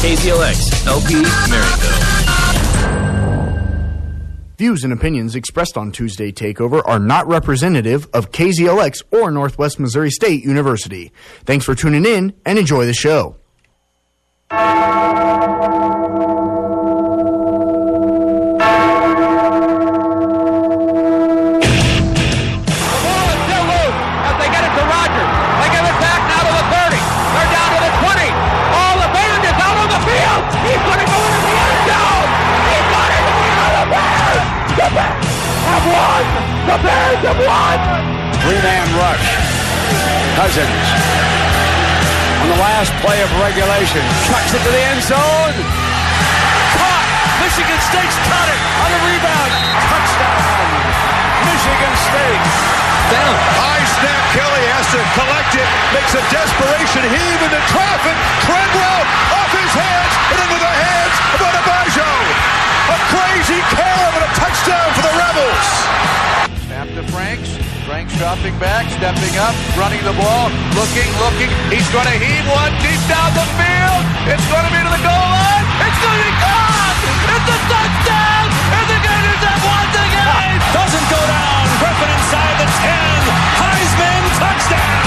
KZLX, LP, Maryville. Views and opinions expressed on Tuesday Takeover are not representative of KZLX or Northwest Missouri State University. Thanks for tuning in and enjoy the show. The Bears have won. Three-man rush. Cousins. On the last play of regulation. Chucks it to the end zone. Caught. Michigan State's caught it on the rebound. Touchdown. Michigan State. Down. High snap. Kelly has to collect it. Makes a desperation heave into traffic. Treadwell off his hands and into the hands of Adeboyejo. A crazy carry and a touchdown for the Rebels. Snap to Franks. Franks dropping back, stepping up, running the ball, looking, looking. He's going to heave one deep down the field. It's going to be to the goal line. It's going to be caught. It's a touchdown. And the Gators have won the game. Doesn't go down. Griffin inside the 10. Heisman touchdown.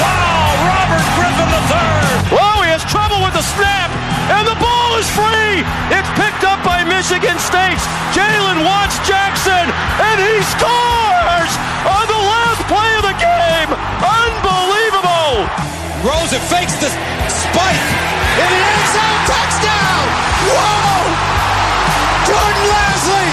Wow. Robert Griffin the third. Whoa, he has trouble with the snap, and the ball is free. It's picked up by Michigan State's Jalen Watts Jackson, and he scores on the last play of the game. Unbelievable. Rosen fakes the spike. In the end zone. Touchdown. Whoa. Jordan Lasley.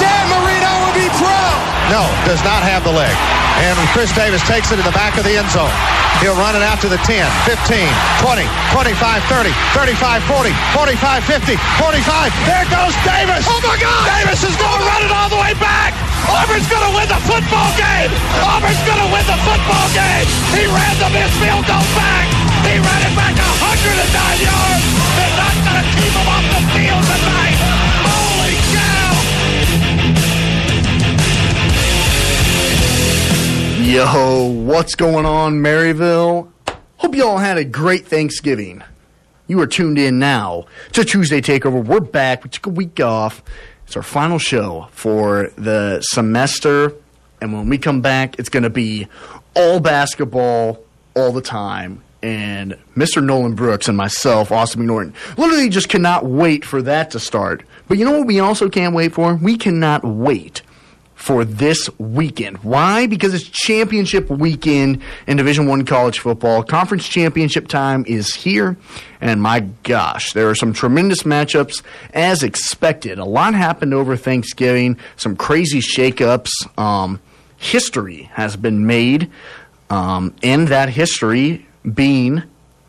Dan Marino will be proud. No, does not have the leg. And Chris Davis takes it in the back of the end zone. He'll run it out to the 10, 15, 20, 25, 30, 35, 40, 45, 50, 45. There goes Davis. Oh my God! Davis is going to run it all the way back. Auburn's going to win the football game. Auburn's going to win the football game. He ran the missed field goal back. He ran it back 109 yards. They're not going to keep him off the field tonight. Yo, what's going on, Maryville? Hope you all had a great Thanksgiving. You are tuned in now to Tuesday Takeover. We're back. We took a week off. It's our final show for the semester. And when we come back, it's going to be all basketball all the time. And Mr. Nolan Brooks and myself, Austin McNorton, literally just cannot wait for that to start. But you know what we also can't wait for? We cannot wait for this weekend. Why? Because it's championship weekend in Division 1 college football. Conference championship time is here, and my gosh, there are some tremendous matchups as expected. A lot happened over Thanksgiving, some crazy shakeups. Um, history has been made, um, and that history being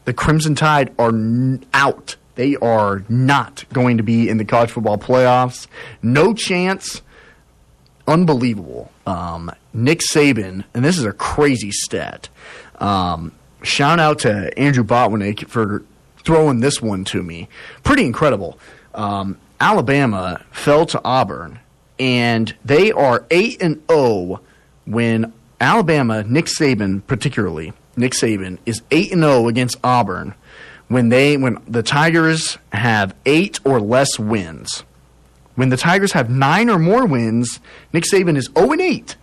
the Crimson Tide are n- out. They are not going to be in the college football playoffs. No chance unbelievable. Um, Nick Saban, and this is a crazy stat. Um, shout out to Andrew Botwinick for throwing this one to me. Pretty incredible. Um, Alabama fell to Auburn, and they are eight and zero when Alabama, Nick Saban particularly, Nick Saban is eight and zero against Auburn when they when the Tigers have eight or less wins. When the Tigers have nine or more wins, Nick Saban is 0 8.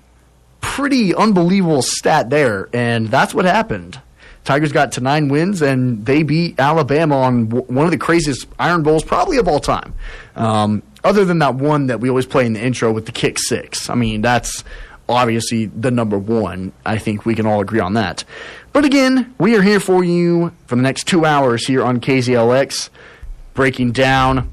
Pretty unbelievable stat there, and that's what happened. Tigers got to nine wins, and they beat Alabama on w- one of the craziest Iron Bowls probably of all time. Um, other than that one that we always play in the intro with the kick six. I mean, that's obviously the number one. I think we can all agree on that. But again, we are here for you for the next two hours here on KZLX, breaking down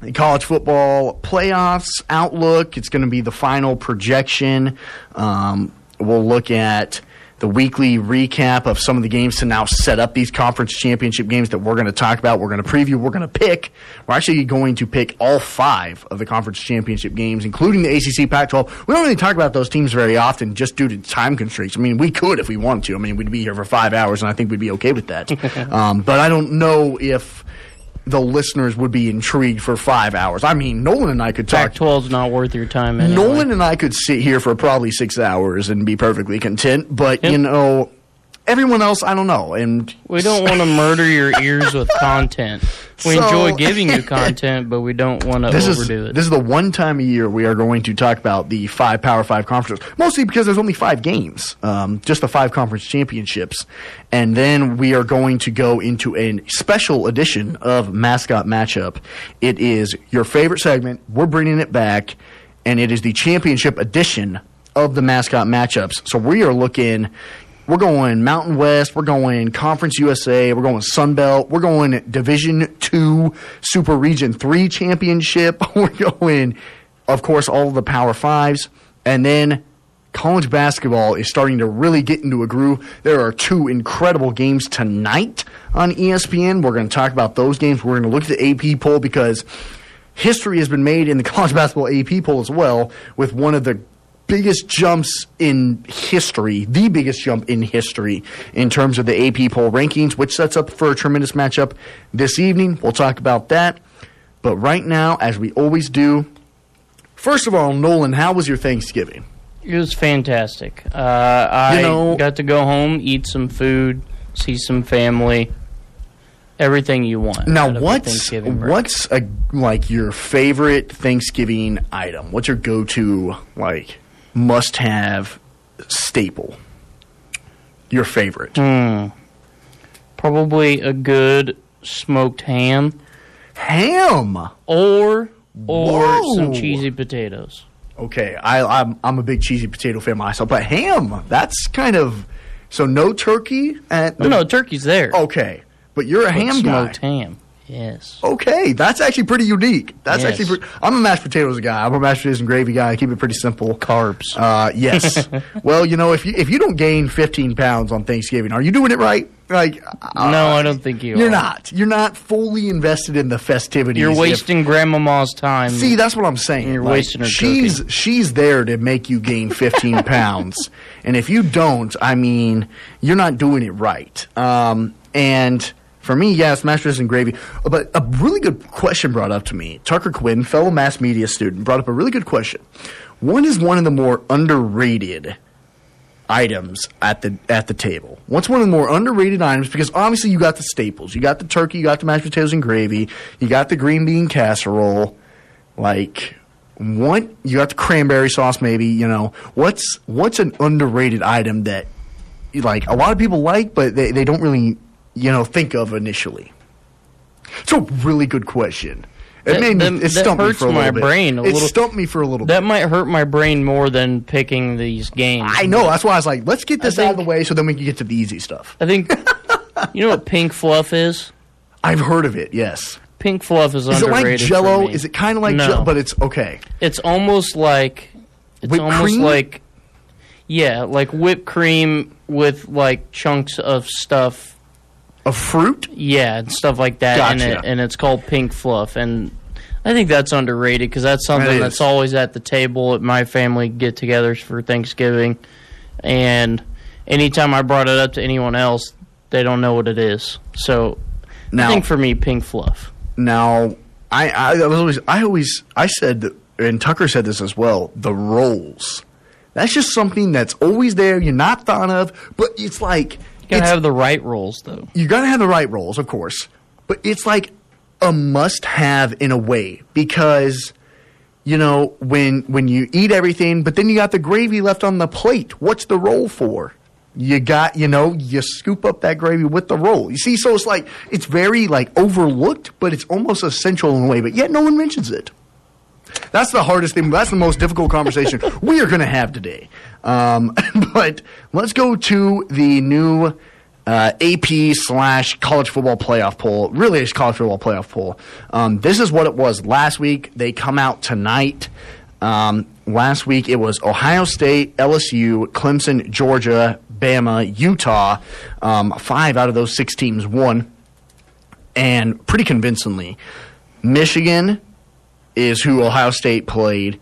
the college football playoffs outlook. It's going to be the final projection. Um, we'll look at the weekly recap of some of the games to now set up these conference championship games that we're going to talk about. We're going to preview. We're going to pick. We're actually going to pick all five of the conference championship games, including the ACC Pac 12. We don't really talk about those teams very often just due to time constraints. I mean, we could if we wanted to. I mean, we'd be here for five hours, and I think we'd be okay with that. um, but I don't know if the listeners would be intrigued for five hours. I mean, Nolan and I could talk. Pac 12 is not worth your time anyway. Nolan and I could sit here for probably six hours and be perfectly content. But Yep. you know, everyone else, I don't know. And We don't want to murder your ears with content. We So- enjoy giving you content, but we don't want to this is overdo it. this is the one time a year we are going to talk about the five Power Five conferences. Mostly because there's only five games, um, just the five conference championships, and then we are going to go into a special edition of mascot matchup. It is your favorite segment. We're bringing it back, and it is the championship edition of the mascot matchups. So we are looking. We're going Mountain West. We're going Conference USA. We're going Sun Belt. We're going Division Two, Super Region Three Championship. We're going, of course, all the Power Fives, and then college basketball is starting to really get into a groove. There are two incredible games tonight on ESPN. We're going to talk about those games. We're going to look at the AP poll because history has been made in the college basketball AP poll as well with one of the biggest jumps in history, the biggest jump in history in terms of the AP poll rankings, which sets up for a tremendous matchup this evening. We'll talk about that. But right now, as we always do, first of all, Nolan, how was your Thanksgiving? It was fantastic. Uh, I You know- got to go home, eat some food, see some family, everything you want. Now, what's what's a, like your favorite Thanksgiving item? What's your go-to like must-have staple? Your favorite? Hmm. probably a good smoked ham Ham. or or Whoa. some cheesy potatoes. Okay, I, I'm I'm a big cheesy potato fan myself, but ham. That's kind of so no turkey and No, no, turkey's there. Okay, but you're a But ham guy. smoked ham. Yes. Okay, that's actually pretty unique. That's Yes. actually pretty, I'm a mashed potatoes guy. I'm a mashed potatoes and gravy guy. I keep it pretty simple. Carbs. Uh, yes. well, you know, if you if you don't gain 15 pounds on Thanksgiving, are you doing it right? Like, uh, no, I don't think you You're are. not. You're not fully invested in the festivities. You're if- wasting grandmama's time. See, that's what I'm saying. You're Like, wasting her time. She's cooking. she's there to make you gain 15 pounds, and if you don't, I mean, you're not doing it right. Um, and for me, yes, masters and gravy. But a really good question brought up to me. Tucker Quinn, fellow mass media student, brought up a really good question. What is one of the more underrated items at the at the table. What's one of the more underrated items? Because obviously you got the staples. You got the turkey, you got the mashed potatoes and gravy, you got the green bean casserole. Like what you got the cranberry sauce maybe, you know. What's what's an underrated item that like a lot of people like but they, they don't really, you know, think of initially? It's a really good question. It That- made me that- it stumped me for a my little bit. brain a it little- stumped me for a little bit. That might hurt my brain more than picking these games. I know. That's why I was like, let's get this out of the way so then we can get to the easy stuff. I think you know what pink fluff is. I've heard of it. Yes. Pink fluff is, Is it like Jello? Is it kind of like No. Jello? But it's okay. It's almost like it's Whipped almost cream? like yeah, like whipped cream with like chunks of stuff. A fruit? Yeah, and stuff like that Gotcha. it, and it's called pink fluff. And I think that's underrated because that's something That that's always at the table at my family get-togethers for Thanksgiving. And anytime I brought it up to anyone else, they don't know what it is. So Now, I think for me, pink fluff. now, I, I, I was always, I always, I said, and Tucker said this as well. The rolls. That's just something that's always there. You're not thought of, but it's like gotta have the right rolls though. you gotta have the right rolls, of course, but it's like a must-have in a way because you know when when you eat everything, but then you got the gravy left on the plate. What's the roll for? You got you know you scoop up that gravy with the roll. You see, so it's like it's very like overlooked, but it's almost essential in a way, but yet no one mentions it. That's the hardest thing. That's the most difficult conversation we are going to have today. Um, but let's go to the new uh, AP slash college football playoff poll. Really, it's college football playoff poll. Um, this is what it was last week. They come out tonight. Um, last week it was Ohio State, LSU, Clemson, Georgia, Bama, Utah. Um, five out of those six teams won, and pretty convincingly. Michigan, is who Ohio State played.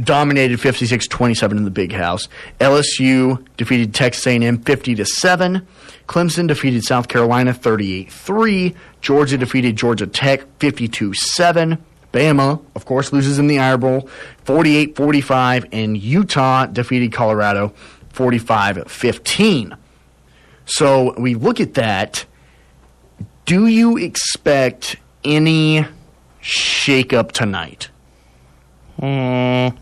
Dominated 56-27 in the Big House. LSU defeated Texas A&M 50 to 7. Clemson defeated South Carolina 38-3. Georgia defeated Georgia Tech 52-7. Bama, of course, loses in the Iron Bowl 48-45 and Utah defeated Colorado 45-15. So we look at that. Do you expect any shakeup tonight? Mm,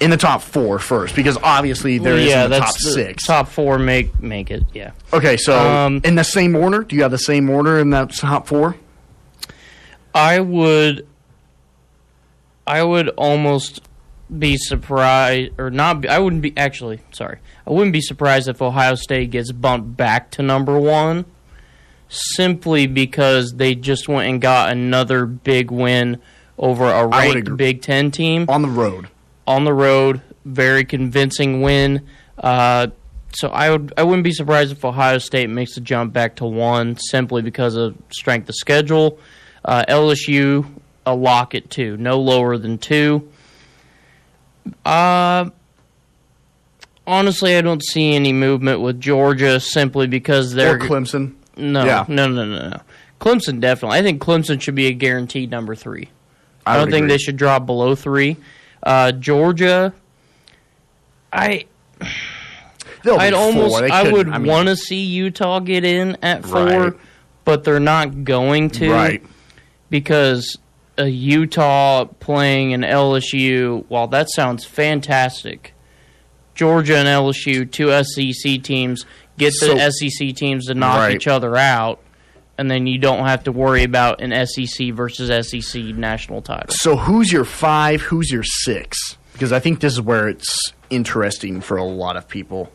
In the top four first, because obviously there is yeah, in the top the six. Top four make make it. Yeah. Okay, so Um, in the same order, do you have the same order in that top four? I would I would almost be surprised or not be, I wouldn't be actually sorry. I wouldn't be surprised if Ohio State gets bumped back to number 1 simply because they just went and got another big win over a ranked. Big 10 team On the road. on the road, very convincing win. Uh, so I would I wouldn't be surprised if Ohio State makes the jump back to one simply because of strength of schedule. Uh, LSU a lock at two, no lower than two. Uh, honestly, I don't see any movement with Georgia simply because they're Or Clemson. No, Yeah. no, no, no, no. Clemson definitely. I think Clemson should be a guaranteed number three. I, don't think agree. they should drop below three. Uh, Georgia, I. They'll I'd almost I would I mean, want to see Utah get in at four, Right. but they're not going to Right. because a Utah playing an LSU. While that sounds fantastic, Georgia and LSU, two SEC teams, get So- the SEC teams to knock Right. each other out, and then you don't have to worry about an SEC versus SEC national title. So who's your five? Who's your six? Because I think this is where it's interesting for a lot of people.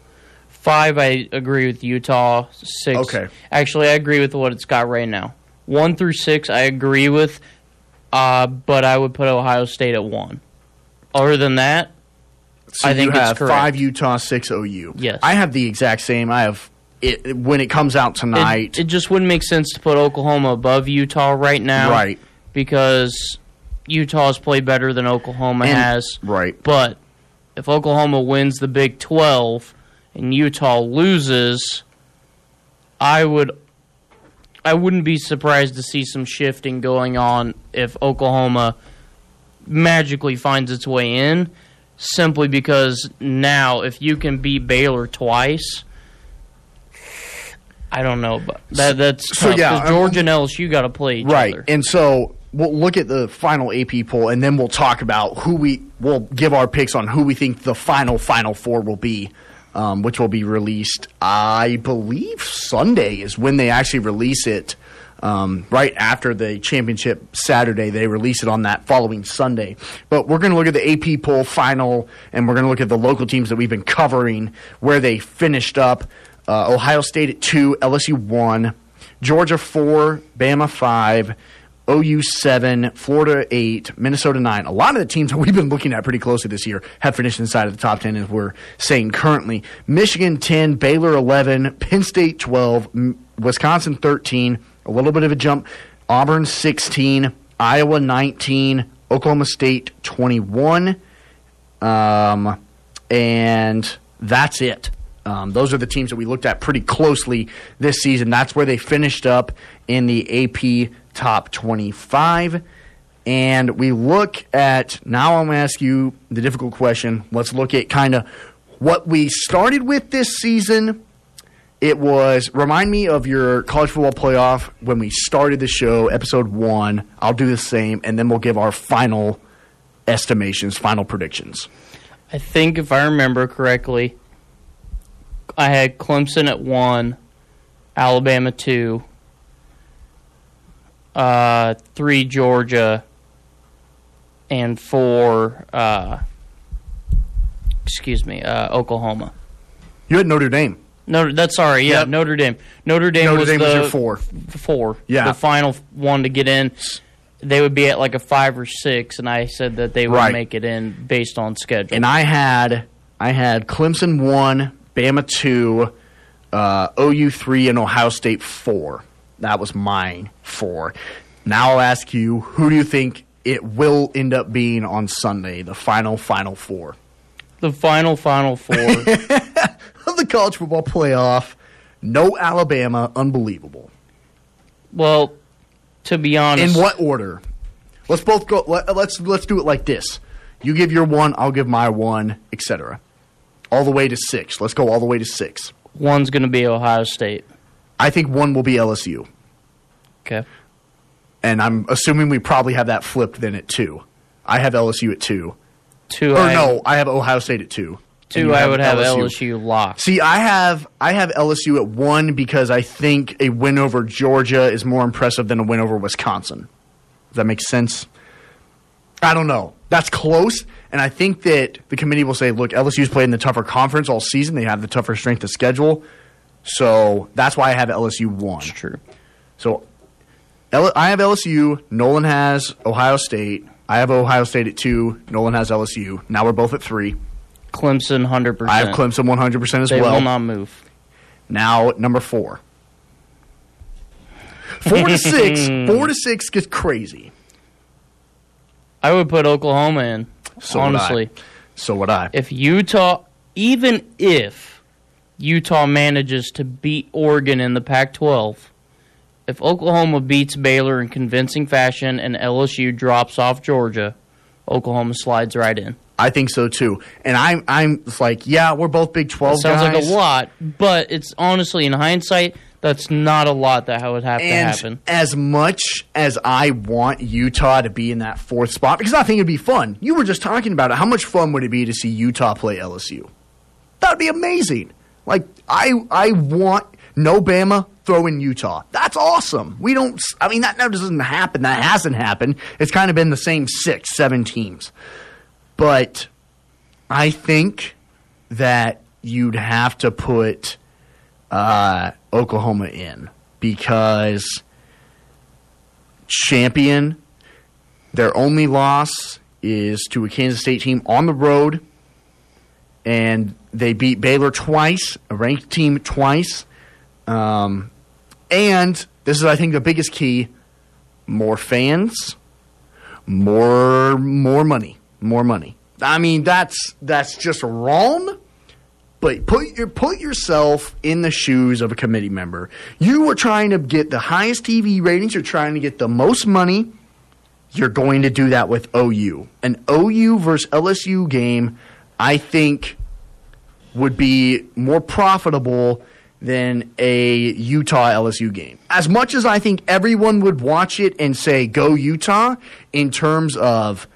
Five, I agree with Utah. Six, Okay. Actually, I agree with what it's got right now. One through six, I agree with, uh, but I would put Ohio State at one. Other than that, So I think you have five Utah, six OU. Yes. I have the exact same. I have it when it comes out it, tonight. it just wouldn't make sense to put Oklahoma above Utah right now, right. Because Utah's played better than Oklahoma And- has. Right. But if Oklahoma wins the Big 12 and Utah loses, I would I wouldn't be surprised to see some shifting going on if Oklahoma magically finds its way in simply because now if you can beat Baylor twice I don't know, but that that's So, tough, yeah, Georgia and LSU got to play Right. other. And so we'll look at the final AP poll and then we'll talk about who we we'll give our picks on who we think the final final four will be. Um, which will be released, I believe, Sunday is when they actually release it. Um, right after the championship Saturday, they release it on that following Sunday. But we're going to look at the AP poll final, and we're going to look at the local teams that we've been covering, where they finished up. Uh, Ohio State at two, LSU one, Georgia four, Bama five, OU seven, Florida eight, Minnesota nine. A lot of the teams that we've been looking at pretty closely this year have finished inside of the top ten, as we're saying currently. Michigan ten, Baylor eleven, Penn State twelve, M- Wisconsin thirteen. A little bit of a jump. Auburn sixteen, Iowa nineteen, Oklahoma State twenty one. Um, and that's it. Um, those are the teams that we looked at pretty closely this season. That's where they finished up in the AP top 25. And we look at now, I'm going to ask you the difficult question. Let's look at kind of what we started with this season. It was remind me of your college football playoff when we started the show, episode one. I'll do the same, and then we'll give our final estimations, final predictions. I think if I remember correctly, I had Clemson at one, Alabama two, uh, three Georgia, and four. Uh, excuse me, uh, Oklahoma. You had Notre Dame. Notre, that's sorry, yeah, Yep. Notre Dame. Notre Dame Notre was Dame the was your four. four. Yeah. the final one to get in. They would be at like a five or six, and I said that they would Right. make it in based on schedule. and I had I had Clemson one, Bama two, uh, OU three, and Ohio State four. That was mine four. Now I'll ask you, who do you think it will end up being on Sunday, the final final four the final, final four. of the college football playoff? No Alabama, unbelievable. well, to be honest, In what order? Let's both go. Let, let's let's do it like this. You give your one, I'll give my one, etc. All the way to six. Let's go all the way to six. One's going to be Ohio State. I think one will be LSU. Okay. And I'm assuming we probably have that flipped then at two. I have LSU at two. Two. Or I, no, I have Ohio State at two. Two. I would have LSU, locked. See, I have I have LSU at one because I think a win over Georgia is more impressive than a win over Wisconsin. Does that make sense? I don't know. That's close, and I think that the committee will say, "Look, LSU's played in the tougher conference all season. They have the tougher strength of schedule, so that's why I have LSU one." It's true. So L- I have LSU. Nolan has Ohio State. I have Ohio State at two. Nolan has LSU. Now we're both at three. Clemson, hundred percent. I have Clemson one hundred percent as well. They well. will not move. Now number four. Four to six. Four to six gets crazy. I would put Oklahoma in. So would I. honestly, So would I. if Utah, even if Utah manages to beat Oregon in the Pac-12, if Oklahoma beats Baylor in convincing fashion and LSU drops off Georgia, Oklahoma slides right in. I think so too. And I'm I'm like, yeah, we're both Big Twelve Sounds guys. like a lot, but it's honestly in hindsight, that's not a lot that would have to And happen. as much as I want Utah to be in that fourth spot, because I think it'd be fun. You were just talking about it. How much fun would it be to see Utah play LSU? That would be amazing. Like I I want no Bama throw in Utah. That's awesome. We don't. I mean that now doesn't happen. That hasn't happened. It's kind of been the same six, seven teams. But I think that you'd have to put uh, Oklahoma in because champion, their only loss is to a Kansas State team on the road, and they beat Baylor twice, a ranked team twice. Um, and this is, I think, the biggest key: more fans, more more money, more money. I mean, that's that's just wrong. But put your put yourself in the shoes of a committee member. You are trying to get the highest TV ratings. You're trying to get the most money. You're going to do that with OU. An OU versus LSU game, I think, would be more profitable than a Utah LSU game. As much as I think everyone would watch it and say go Utah in terms of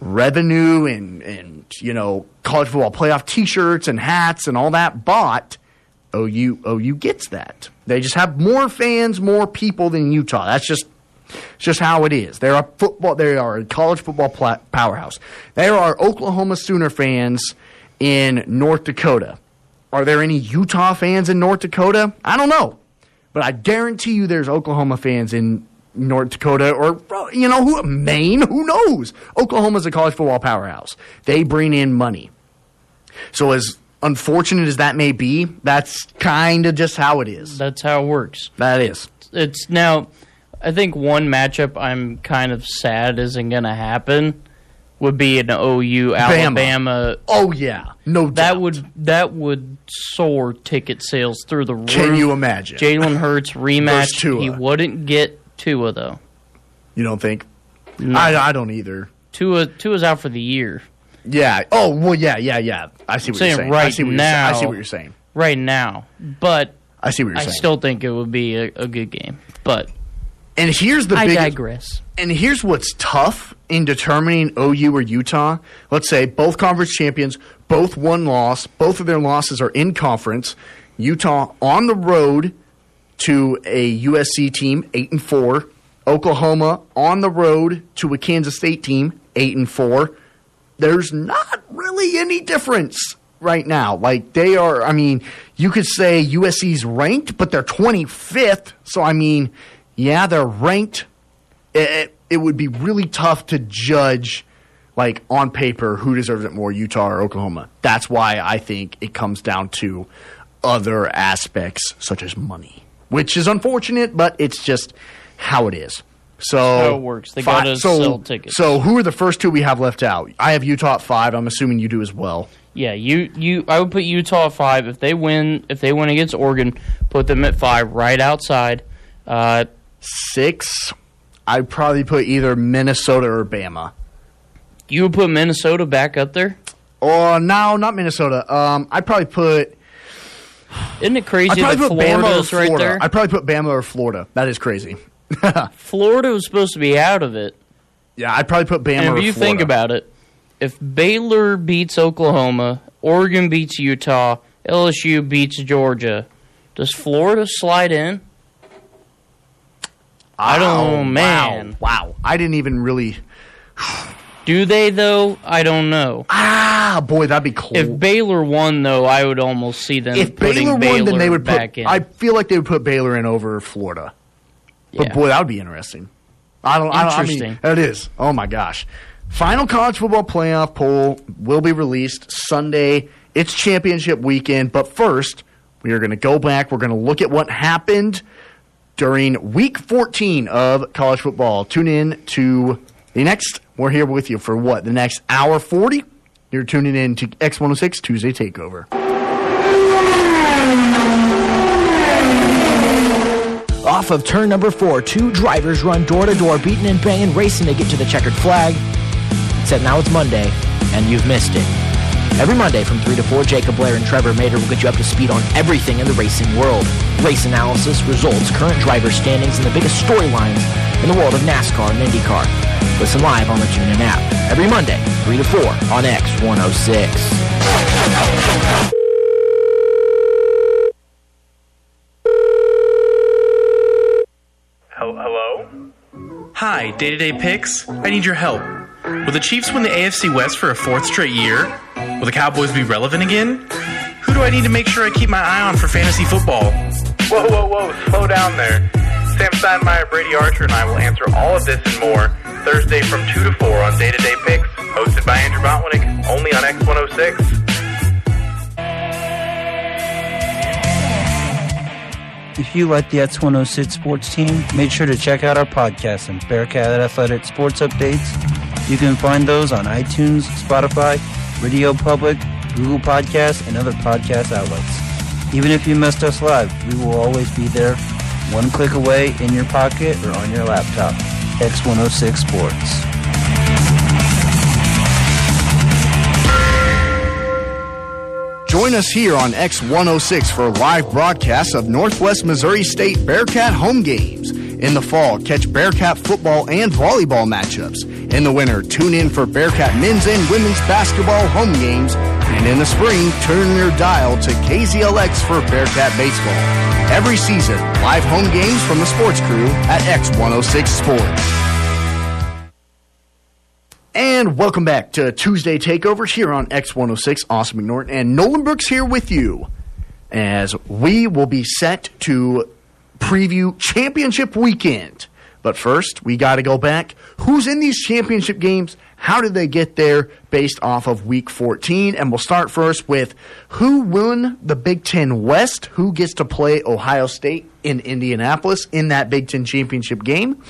revenue and and you know college football playoff t-shirts and hats and all that bought OU OU gets that. They just have more fans, more people than Utah. That's just just how it is. They're a football. They are a college football pla- powerhouse. There are Oklahoma Sooner fans in North Dakota. Are there any Utah fans in North Dakota? I don't know, but I guarantee you, there's Oklahoma fans in North Dakota or you know who Maine. Who knows? Oklahoma's a college football powerhouse. They bring in money. So as unfortunate as that may be, that's kind of just how it is. That's how it works. That is. It's now. I think one matchup I'm kind of sad isn't going to happen would be an OU Alabama. Oh yeah, no doubt. That would that would soar ticket sales through the roof. Can you imagine? Jalen Hurts rematch. He wouldn't get Tua though. You don't think? I, I don't either. Tua Tua's out for the year. Yeah. Oh well. Yeah. Yeah. Yeah. I see what saying you're saying. I right see what you're saying. I see now- what you're saying. right now, but I see what you're I saying. still think it would be a, a good game. But and here's the I big. digress. And here's what's tough in determining OU or Utah. Let's say both conference champions, both one loss, both of their losses are in conference. Utah on the road to a USC team, eight and four. Oklahoma on the road to a Kansas State team, eight and four. There's not really any difference right now. Like they are, I mean, you could say USC's ranked, but they're 25th. So I mean, yeah, they're ranked it, it would be really tough to judge like on paper who deserves it more utah or oklahoma that's why i think it comes down to other aspects such as money which is unfortunate but it's just how it is so how it works. They fi- gotta so, sell tickets. so who are the first two we have left out i have utah at five i'm assuming you do as well Yeah, you you I would put Utah at five. If they win if they win against Oregon, put them at five, right outside. Uh, six i'd probably put either minnesota or bama you would put Minnesota back up there. Or no, not Minnesota. Um, I'd probably put. Isn't it crazy that probably put Bama or right Florida. there? I'd probably put Bama or Florida. That is crazy. Florida was supposed to be out of it. Yeah, I'd probably put Bama And or if you Florida. think about it, if Baylor beats Oklahoma, Oregon beats Utah, LSU beats Georgia, does Florida slide in? I don't know, Oh, man. Wow, wow. I didn't even really. Do they though? I don't know. Ah, boy, that'd be cool. If Baylor won though, I would almost see them if putting Baylor Baylor won, then they would back put. in. I feel like they would put Baylor in over Florida. But Yeah. boy, that would be interesting. I don't. I don't. I mean, Interesting. that is. Oh my gosh. Final college football playoff poll will be released Sunday. It's championship weekend, but first we are going to go back. We're going to look at what happened during Week 14 of college football. Tune in to the next. We're here with you for what the next hour 40. You're tuning in to X106 Tuesday Takeover. Off of turn number four, two drivers run door to door, beating and banging, racing to get to the checkered flag. Except now it's Monday, and you've missed it. Every Monday from 3 to 4, Jacob Blair and Trevor Mater will get you up to speed on everything in the racing world. Race analysis, results, current driver standings, and the biggest storylines in the world of NASCAR and IndyCar. Listen live on the TuneIn app. Every Monday, 3 to 4 on X106. Hello? Hi, Day to Day Picks. I need your help. Will the Chiefs win the AFC West for a fourth straight year? Will the Cowboys be relevant again? Who do I need to make sure I keep my eye on for fantasy football? Whoa, whoa, whoa, slow down there. Sam Steinmeier, Brady Archer, and I will answer all of this and more Thursday from 2 to 4 on Day to Day Picks, hosted by Andrew Botwinick, only on X106. If you like the X106 sports team, make sure to check out our podcast and Bearcat Athletic Sports Updates. You can find those on iTunes, Spotify, Radio Public, Google Podcasts, and other podcast outlets. Even if you missed us live, we will always be there, one click away in your pocket or on your laptop. X106 Sports. Join us here on X106 for live broadcasts of Northwest Missouri State Bearcat home games. In the fall, catch Bearcat football and volleyball matchups. In the winter, tune in for Bearcat men's and women's basketball home games. And in the spring, turn your dial to KZLX for Bearcat baseball. Every season, live home games from the sports crew at X106 Sports. And welcome back to Tuesday Takeovers here on X106. Austin McNorton and Nolan Brooks here with you as we will be set to preview championship weekend. But first, we got to go back. Who's in these championship games? How did they get there based off of week 14? And we'll start first with who won the Big Ten West? Who gets to play Ohio State in Indianapolis in that Big Ten championship game?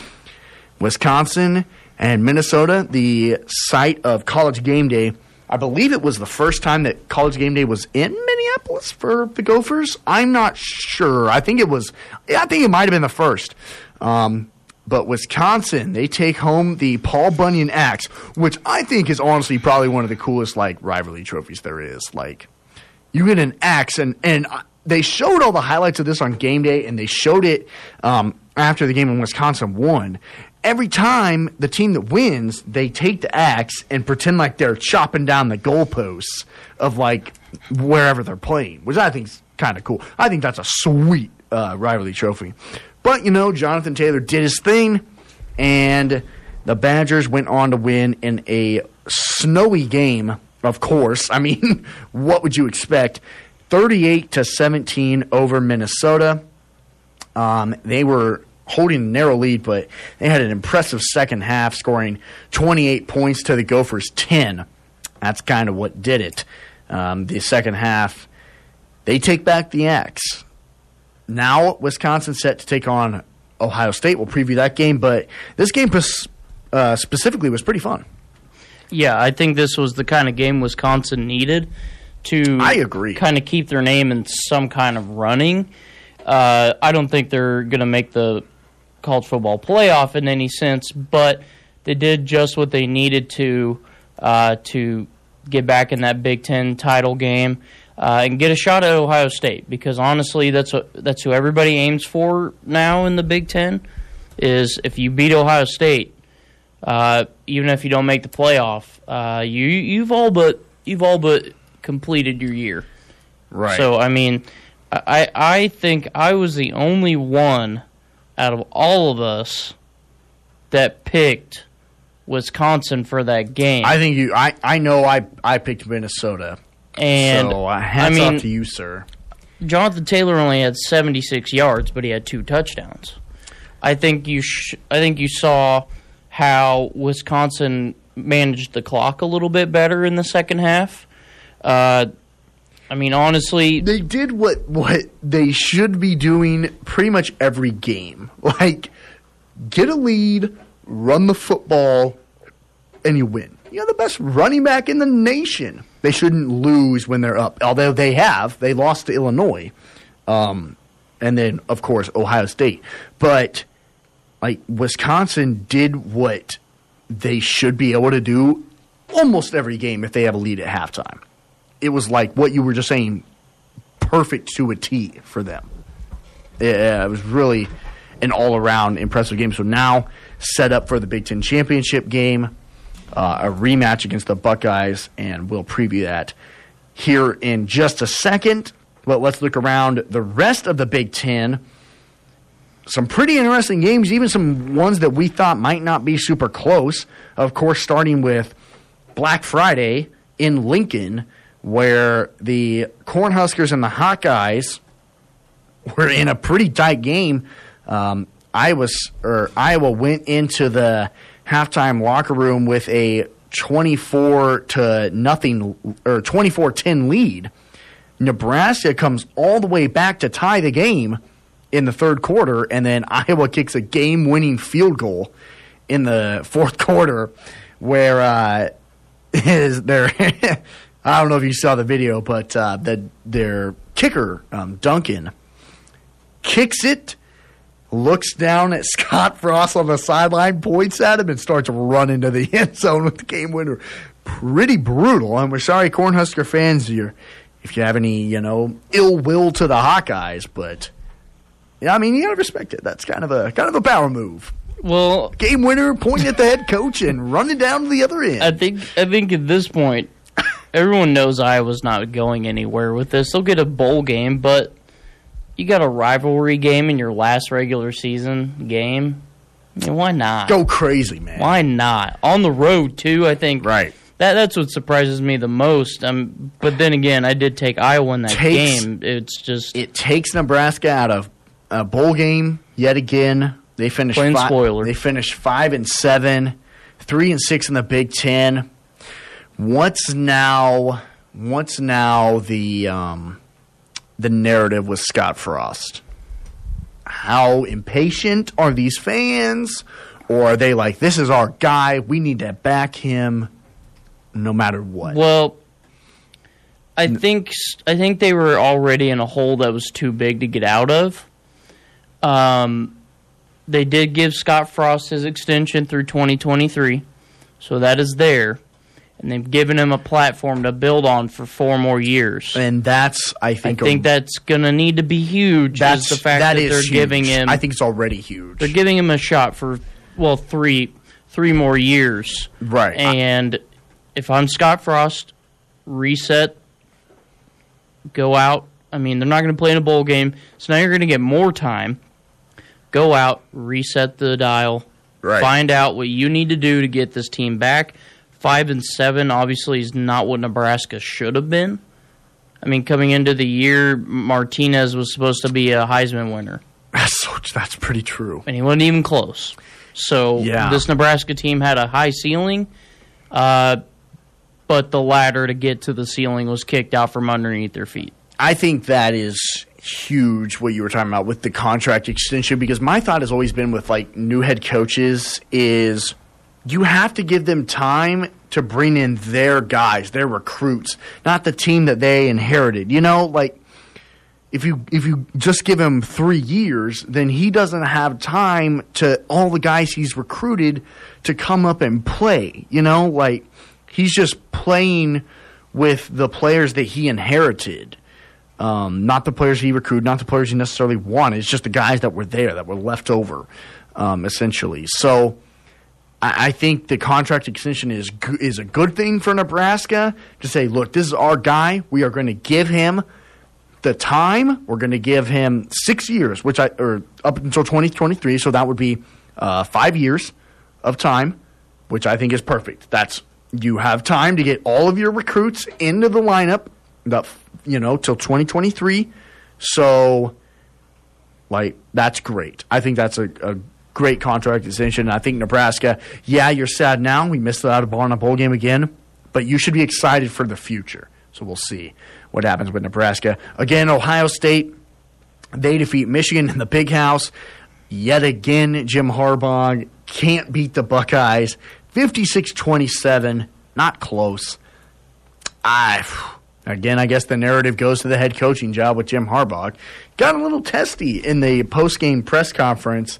Wisconsin and Minnesota, the site of College Game Day. I believe it was the first time that College Game Day was in Minneapolis for the Gophers. I'm not sure. I think it was. I think it might have been the first. Um, but Wisconsin, they take home the Paul Bunyan Axe, which I think is honestly probably one of the coolest like rivalry trophies there is. Like you get an axe and and they showed all the highlights of this on game day and they showed it um, after the game when wisconsin won every time the team that wins they take the axe and pretend like they're chopping down the goalposts of like wherever they're playing which i think is kind of cool i think that's a sweet uh, rivalry trophy but you know jonathan taylor did his thing and the badgers went on to win in a snowy game of course. I mean, what would you expect? 38 to 17 over Minnesota. Um, they were holding a narrow lead, but they had an impressive second half, scoring 28 points to the Gophers 10. That's kind of what did it. Um, the second half, they take back the axe. Now Wisconsin set to take on Ohio State. We'll preview that game, but this game uh, specifically was pretty fun. Yeah, I think this was the kind of game Wisconsin needed to I agree. kind of keep their name in some kind of running. Uh, I don't think they're going to make the college football playoff in any sense, but they did just what they needed to uh, to get back in that Big Ten title game. uh, and get a shot at Ohio State because honestly, that's what that's who everybody aims for now in the Big Ten. Is if you beat Ohio State, uh, even if you don't make the playoff, uh, you you've all but you've all but completed your year. Right. So I mean, I I think I was the only one out of all of us that picked Wisconsin for that game. I think you. I, I know. I I picked Minnesota. and so uh, hats I mean, off to you, sir. Jonathan Taylor only had 76 yards, but he had two touchdowns. I think you sh- I think you saw how Wisconsin managed the clock a little bit better in the second half. Uh, I mean, honestly, They did what what they should be doing pretty much every game. Like get a lead, run the football, and you win. You're the best running back in the nation. They shouldn't lose when they're up. Although they have, they lost to Illinois, um, and then of course Ohio State. But like Wisconsin did what they should be able to do almost every game if they have a lead at halftime. It was like what you were just saying, perfect to a T for them. Yeah, it was really an all around impressive game. So now set up for the Big Ten championship game, uh, a rematch against the Buckeyes, and we'll preview that here in just a second. But let's look around the rest of the Big Ten. Some pretty interesting games, even some ones that we thought might not be super close. Of course, starting with Black Friday in Lincoln, where the Cornhuskers and the Hawkeyes were in a pretty tight game. Um, Iowa or Iowa went into the halftime locker room with a 24 to nothing or 24-10 lead. Nebraska comes all the way back to tie the game in the third quarter, and then Iowa kicks a game-winning field goal in the fourth quarter, where uh, is their I don't know if you saw the video, but uh, the, their kicker um, Duncan kicks it, looks down at Scott Frost on the sideline, points at him, and starts running to the end zone with the game winner. Pretty brutal. And we're sorry, Cornhusker fans, you're, if you have any, you know, ill will to the Hawkeyes, but yeah, I mean, you gotta respect it. That's kind of a kind of a power move. well, Game winner, pointing at the head coach and running down to the other end. I think I think at this point, everyone knows Iowa's not going anywhere with this. They'll get a bowl game, but you got a rivalry game in your last regular season game. I mean, why not? Go crazy, man. Why not? On the road too. I think Right. that that's what surprises me the most. Um, but then again, I did take Iowa in that Takes- game. It's just it takes Nebraska out of a bowl game yet again. They finished Plain fi- spoiler. They finished five and seven, three and six in the Big Ten. What's now? What's now the um, the narrative with Scott Frost? How impatient are these fans, or are they like, "This is our guy. We need to back him, no matter what"? Well, I think I think they were already in a hole that was too big to get out of. Um, they did give Scott Frost his extension through 2023, so that is there, and they've given him a platform to build on for four more years. and that's I I think a- think that's gonna need to be huge. that's is the fact that they're huge. giving him. I think it's already huge. they're giving him a shot for well three three more years. Right. And if I'm Scott Frost, reset, go out. I mean, they're not going to play in a bowl game, so now you're going to get more time. Go out, reset the dial, Right. find out what you need to do to get this team back. Five and seven obviously is not what Nebraska should have been. I mean, coming into the year, Martinez was supposed to be a Heisman winner That's so, that's pretty true. and he wasn't even close. So Yeah. this Nebraska team had a high ceiling, uh, but the ladder to get to the ceiling was kicked out from underneath their feet. I think that is huge what you were talking about with the contract extension because my thought has always been with like new head coaches is you have to give them time to bring in their guys, their recruits, not the team that they inherited. You know, like if you if you just give him three years, then he doesn't have time to all the guys he's recruited to come up and play. You know, like he's just playing with the players that he inherited. Um, not the players he recruited, not the players he necessarily wanted. It's just the guys that were there, that were left over, um, essentially. So I, think the contract extension is is a good thing for Nebraska to say, look, this is our guy. We are going to give him the time. We're going to give him six years, which I or up until twenty twenty three. So that would be uh, five years of time, which I think is perfect. That's you have time to get all of your recruits into the lineup. That you know till twenty twenty three. So like that's great. I think that's a, a great contract extension. I think Nebraska, yeah, you're sad now. We missed out on a bowl game again, but you should be excited for the future. So we'll see what happens with Nebraska. Again, Ohio State, they defeat Michigan in the big house. Yet again, Jim Harbaugh can't beat the Buckeyes. 56 27, not close. I. Again, I guess the narrative goes to the head coaching job with Jim Harbaugh. Got a little testy in the post game press conference.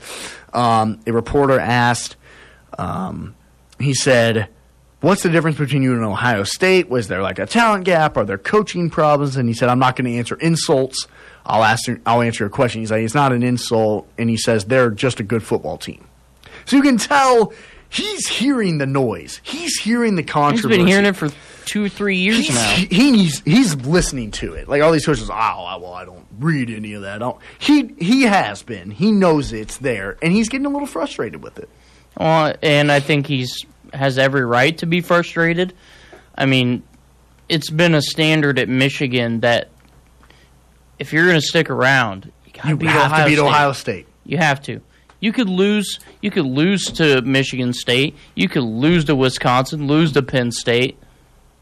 Um, a reporter asked, um, he said, What's the difference between you and Ohio State? Was there like a talent gap? Are there coaching problems? And he said, I'm not going to answer insults. I'll, ask, I'll answer your question. He's like, It's not an insult. And he says, They're just a good football team. So you can tell he's hearing the noise. He's hearing the He's controversy. been hearing it for two or three years He's, now. he, he's he's listening to it. Like all these coaches, oh well, I don't read any of that. I don't. He he has been. He knows it's there, and he's getting a little frustrated with it. Well, and I think he's has every right to be frustrated. I mean, it's been a standard at Michigan that if you're going to stick around, you You beat have Ohio to beat State. Ohio State. You have to. You could lose. You could lose to Michigan State. You could lose to Wisconsin. Lose to Penn State.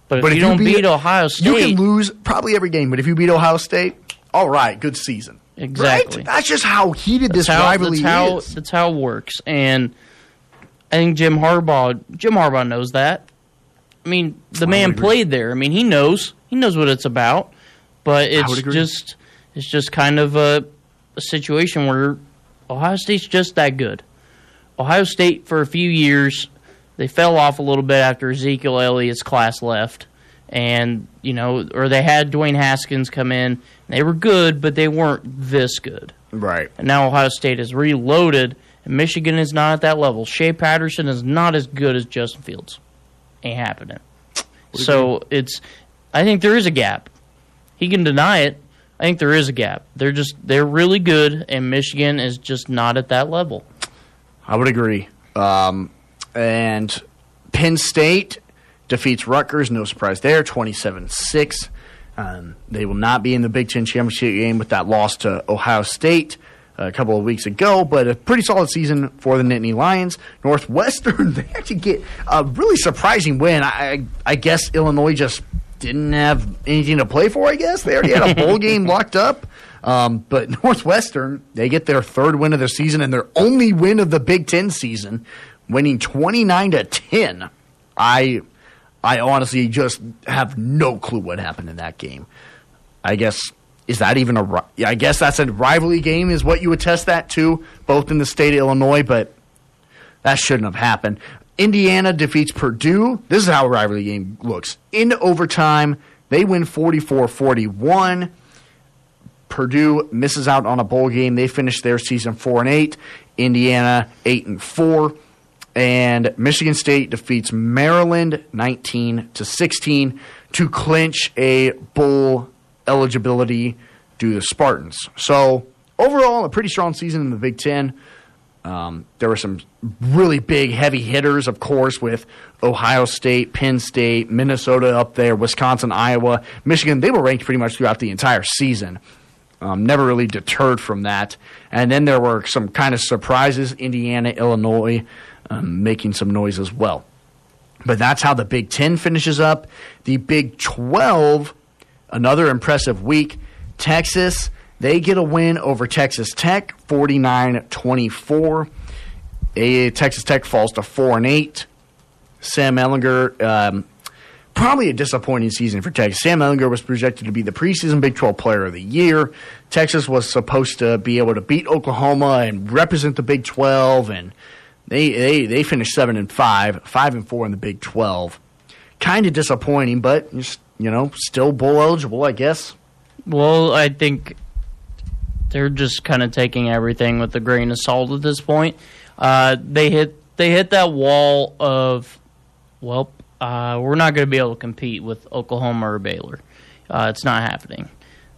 But, if you, don't beat, Ohio State, you can lose probably every game. But if you beat Ohio State, all right, good season. Exactly. Right? That's just how heated That's this how, rivalry that's how, is. That's how it works. And I think Jim Harbaugh, Jim Harbaugh knows that. I mean, the man played there. I mean, he knows. He knows what it's about. But it's just, it's just kind of a, a situation where Ohio State's just that good. Ohio State for a few years, they fell off a little bit after Ezekiel Elliott's class left. And, you know, or they had Dwayne Haskins come in. They were good, but they weren't this good. Right. And now Ohio State is reloaded, and Michigan is not at that level. Shea Patterson is not as good as Justin Fields. Ain't happening. So it's, I think there is a gap. He can deny it. I think there is a gap. They're just they're really good, and Michigan is just not at that level. I would agree. Um, and Penn State defeats Rutgers. No surprise there, 27 6. Um, they will not be in the Big Ten championship game with that loss to Ohio State a couple of weeks ago, but a pretty solid season for the Nittany Lions. Northwestern, they actually get a really surprising win. I, I, I guess Illinois just didn't have anything to play for, I guess. They already had a bowl game locked up. Um, but Northwestern, they get their third win of the season and their only win of the Big Ten season, winning 29 to 10. I I honestly just have no clue what happened in that game. I guess is that even a I guess that's a rivalry game is what you would test that to both in the state of Illinois, but that shouldn't have happened. Indiana defeats Purdue. This is how a rivalry game looks. In overtime, they win 44-41. Purdue misses out on a bowl game. They finish their season 4 and 8. Indiana 8 and 4 and Michigan State defeats Maryland 19 to 16 to clinch a bowl eligibility due to the Spartans. So overall, a pretty strong season in the Big Ten. Um, there were some really big, heavy hitters, of course, with Ohio State, Penn State, Minnesota up there, Wisconsin, Iowa, Michigan. They were ranked pretty much throughout the entire season. Um, never really deterred from that. And then there were some kind of surprises Indiana, Illinois um, making some noise as well. But that's how the Big Ten finishes up. The Big 12, another impressive week. Texas, they get a win over Texas Tech, 49 24. Texas Tech falls to 4 and 8. Sam Ehlinger, um, probably a disappointing season for Texas. Sam Ehlinger was projected to be the preseason Big 12 Player of the Year. Texas was supposed to be able to beat Oklahoma and represent the Big 12, and they they they finished seven and five, five and four in the Big 12. Kind of disappointing, but you know, still bowl eligible, I guess. Well, I think they're just kind of taking everything with a grain of salt at this point. Uh, they hit they hit that wall of, well, uh, we're not going to be able to compete with Oklahoma or Baylor. Uh, it's not happening.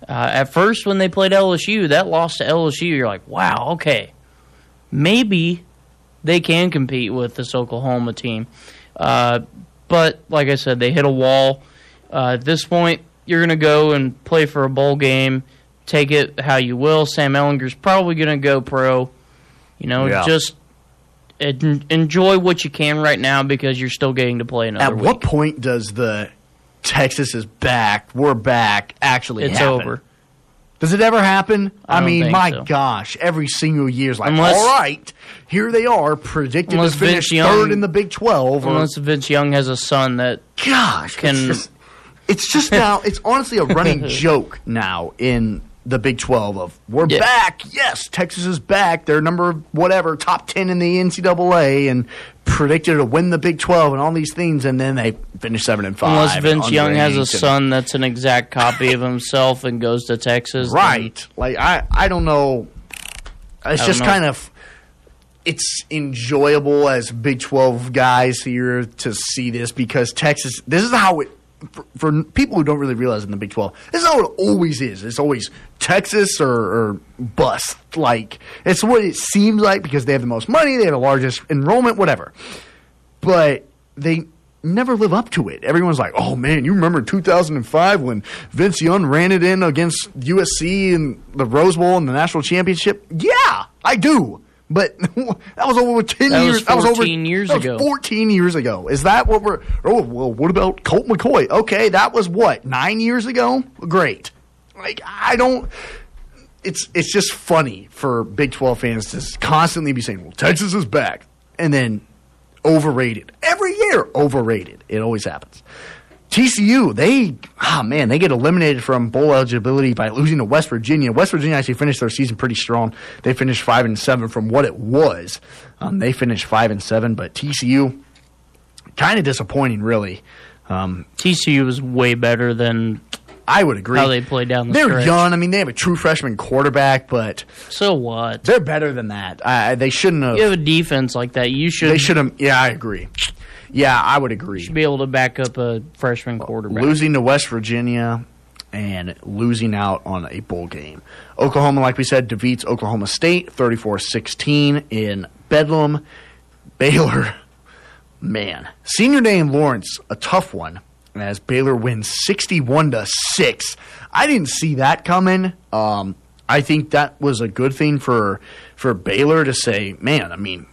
Uh, at first, when they played LSU, that loss to LSU, you're like, wow, okay, maybe they can compete with this Oklahoma team. Uh, but like I said, they hit a wall. Uh, at this point, you're going to go and play for a bowl game. Take it how you will. Sam Ehlinger's probably going to go pro. You know, Yeah. just en- enjoy what you can right now because you're still getting to play another At week. what point does the Texas is back, we're back actually It's happen? over. Does it ever happen? I I, mean, my so. gosh, every single year is like, Unless- all right, here they are, predicted to finish Vince Young- third in the Big 12. Or, Unless Vince Young has a son that gosh, can it's just, it's just now, it's honestly a running joke now in the Big 12 of, we're Yeah. back. Yes, Texas is back. They're number whatever, top 10 in the NCAA and predicted to win the Big 12 and all these things. And then they finish 7 and 5. unless Vince Young has a son that's an exact copy of himself and goes to Texas. then- Right. Like I I don't know. It's just know. kind of it's enjoyable as Big 12 guys here to see this because Texas this is how it for, for people who don't really realize in the Big 12, this is how it always is. It's always Texas or, or bust. Like, it's what it seems like because they have the most money, they have the largest enrollment, whatever. But they never live up to it. Everyone's like, oh man, you remember 2005 when Vince Young ran it in against USC in the Rose Bowl and the national championship? Yeah, I do. But that was over 10 That was years. that was over 14 years that was ago. 14 years ago. Is that what we're. Oh, well, what about Colt McCoy? Okay, that was what, nine years ago? Great. Like, I don't. It's it's just funny for Big 12 fans to constantly be saying, well, Texas is back. And then overrated. Every year, overrated. It always happens. TCU, they, ah man, they get eliminated from bowl eligibility by losing to West Virginia. West Virginia actually finished their season pretty strong. They finished five and seven from what it was. Um, they finished five and seven, but TCU, kind of disappointing, really. Um, TCU was way better than I would agree. how they played down the They're stretch. young. I mean, they have a true freshman quarterback, but So what? they're better than that. I, they shouldn't have. You have a defense like that. You should they should have. Yeah, I agree. Yeah, I would agree. Should be able to back up a freshman quarterback. losing to West Virginia and losing out on a bowl game. Oklahoma, like we said, defeats Oklahoma State 34 16 in Bedlam. Baylor, man. Senior day in Lawrence, a tough one as Baylor wins 61 to 6. I didn't see that coming. Um, I think that was a good thing for for Baylor to say, man, I mean,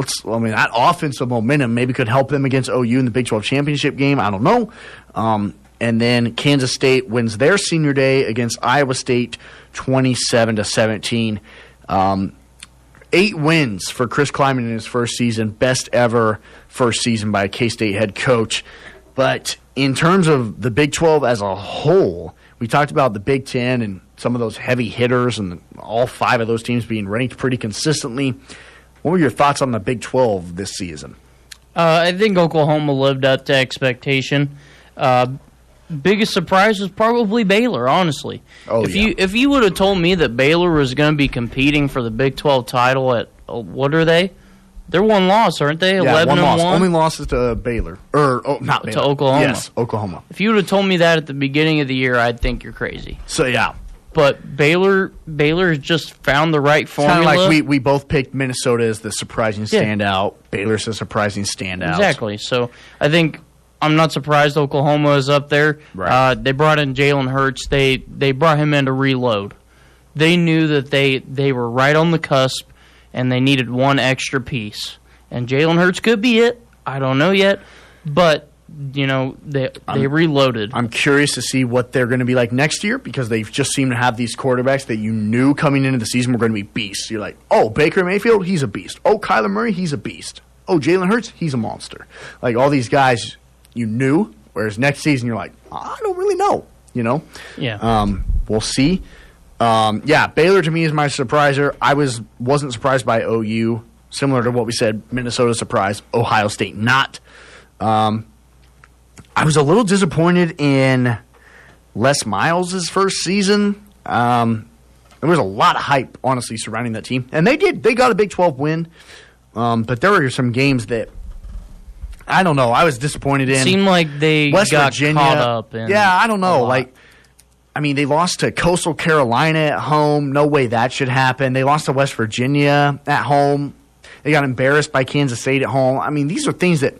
let's I mean that offensive momentum maybe could help them against OU in the Big 12 championship game. I don't know. Um, and then Kansas State wins their senior day against Iowa State 27 to 17. Um, eight wins for Chris Klieman in his first season, best ever first season by a K State head coach. But in terms of the Big 12 as a whole, we talked about the Big 10 and some of those heavy hitters and all five of those teams being ranked pretty consistently. What were your thoughts on the Big 12 this season? Uh, I think Oklahoma lived up to expectation. Uh, biggest surprise was probably Baylor. Honestly, Oh, if yeah. you if you would have told me that Baylor was going to be competing for the Big Twelve title at uh, what are they? They're one loss, aren't they? Yeah, Eleven one and loss. one. Only losses to Baylor. Or, oh, not To Baylor. Oklahoma. Yes, Oklahoma. if you would have told me that at the beginning of the year, I'd think you're crazy. So, yeah. But Baylor Baylor has just found the right It's kind formula. of like we, we both picked Minnesota as the surprising Yeah. standout. Baylor's a surprising standout. Exactly. So I think I'm not surprised Oklahoma is up there. Right. Uh, they brought in Jalen Hurts. They they brought him in to reload. They knew that they they were right on the cusp, and they needed one extra piece. And Jalen Hurts could be it. I don't know yet, but you know they they reloaded. I'm curious to see what they're going to be like next year because they just seem to have these quarterbacks that you knew coming into the season were going to be beasts. You're like, oh, Baker Mayfield, he's a beast. Oh, Kyler Murray, he's a beast. Oh, Jalen Hurts, he's a monster. Like all these guys you knew, whereas next season you're like, I don't really know. You know? Yeah. Um, we'll see. Um, yeah, Baylor to me is my surpriser. I was wasn't surprised by OU. Similar to what we said, Minnesota surprised, Ohio State not. Um, I was a little disappointed in Les Miles' first season. Um, there was a lot of hype, honestly, surrounding that team, and they did. They got a Big Twelve win, um, but there were some games that I don't know. I was disappointed in. Seemed like they West got Virginia. caught up in. yeah, I don't know. Like, I mean, they lost to Coastal Carolina at home. No way that should happen. They lost to West Virginia at home. They got embarrassed by Kansas State at home. I mean, these are things that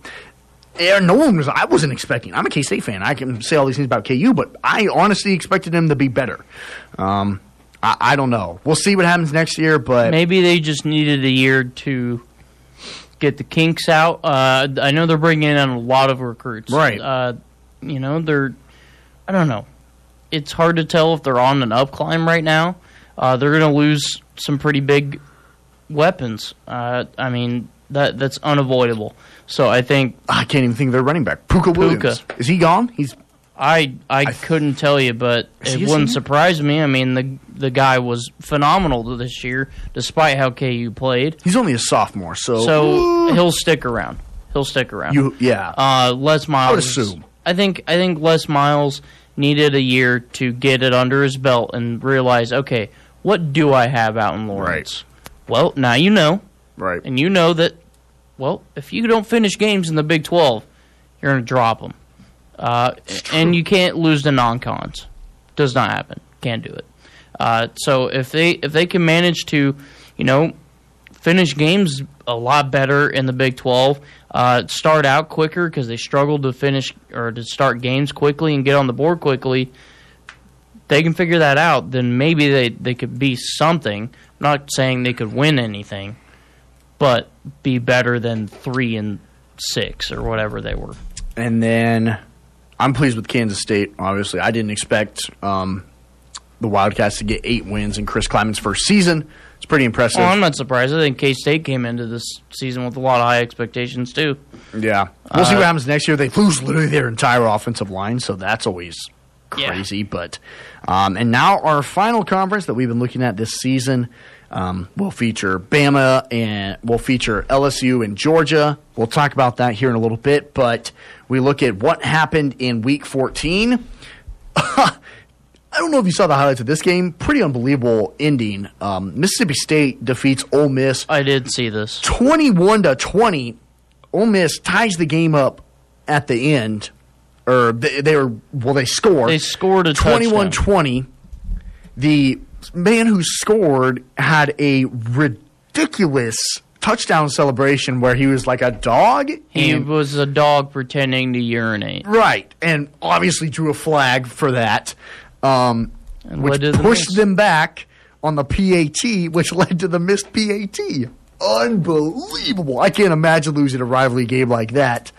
yeah, no one was. I wasn't expecting. I'm a K State fan. I can say all these things about KU, but I honestly expected them to be better. Um, I, I don't know. We'll see what happens next year, but Maybe they just needed a year to get the kinks out. Uh, I know they're bringing in a lot of recruits. Right. Uh, you know, they're. I don't know. It's hard to tell if they're on an up climb right now. Uh, they're going to lose some pretty big weapons. Uh, I mean, that that's unavoidable. So I think I can't even think of their running back. Pooka Williams. Is he gone? He's I I, couldn't tell you, but it wouldn't surprise me. I mean, the the guy was phenomenal this year, despite how KU played. he's only a sophomore, so So he'll stick around. He'll stick around. you yeah. uh, Les Miles. assume. I think I think Les Miles needed a year to get it under his belt and realize, okay, what do I have out in Lawrence? Well, now you know, right. and you know that. Well, if you don't finish games in the Big Twelve, you're going to drop them, uh, and you can't lose the non-cons. Does not happen. Can't do it. Uh, so if they if they can manage to, you know, finish games a lot better in the Big 12. Uh, start out quicker because they struggled to finish or to start games quickly and get on the board quickly. They can figure that out, then maybe they, they could be something. I'm not saying they could win anything, but be better than three and six or whatever they were. And then I'm pleased with Kansas State. Obviously, I didn't expect um, the Wildcats to get eight wins in Chris Klieman's first season. It's pretty impressive. Well, I'm not surprised. I think K State came into this season with a lot of high expectations too. yeah, we'll see Uh, what happens next year. They lose literally their entire offensive line, so that's always Yeah. crazy. But um, and now our final conference that we've been looking at this season um, will feature Bama and will feature LSU and Georgia. We'll talk about that here in a little bit. But we look at what happened in Week 14. I don't know if you saw the highlights of this game. Pretty unbelievable ending. Um, Mississippi State defeats Ole Miss I did see this. 21 to 20. Ole Miss ties the game up at the end. Or they, they were, well, they score. They scored a 21 touchdown. 20. The man who scored had a ridiculous touchdown celebration where he was like a dog. He and- was a dog pretending to urinate. Right, and obviously drew a flag for that, um, And which pushed them back on the PAT, which led to the missed PAT. Unbelievable! I can't imagine losing a rivalry game like that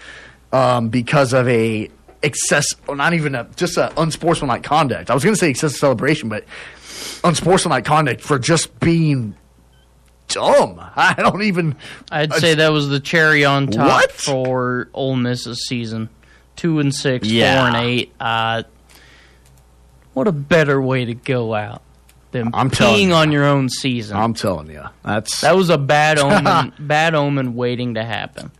um, because of a excess, or not even a just a unsportsmanlike conduct. I was going to say excessive celebration, but unsportsmanlike conduct for just being dumb. I don't even. I'd say that was the cherry on top What? for Ole Miss's season. Two and six, Yeah. four and eight. Uh, what a better way to go out than I'm peeing you. on your own season. I'm telling you, that's that was a bad omen. bad omen waiting to happen.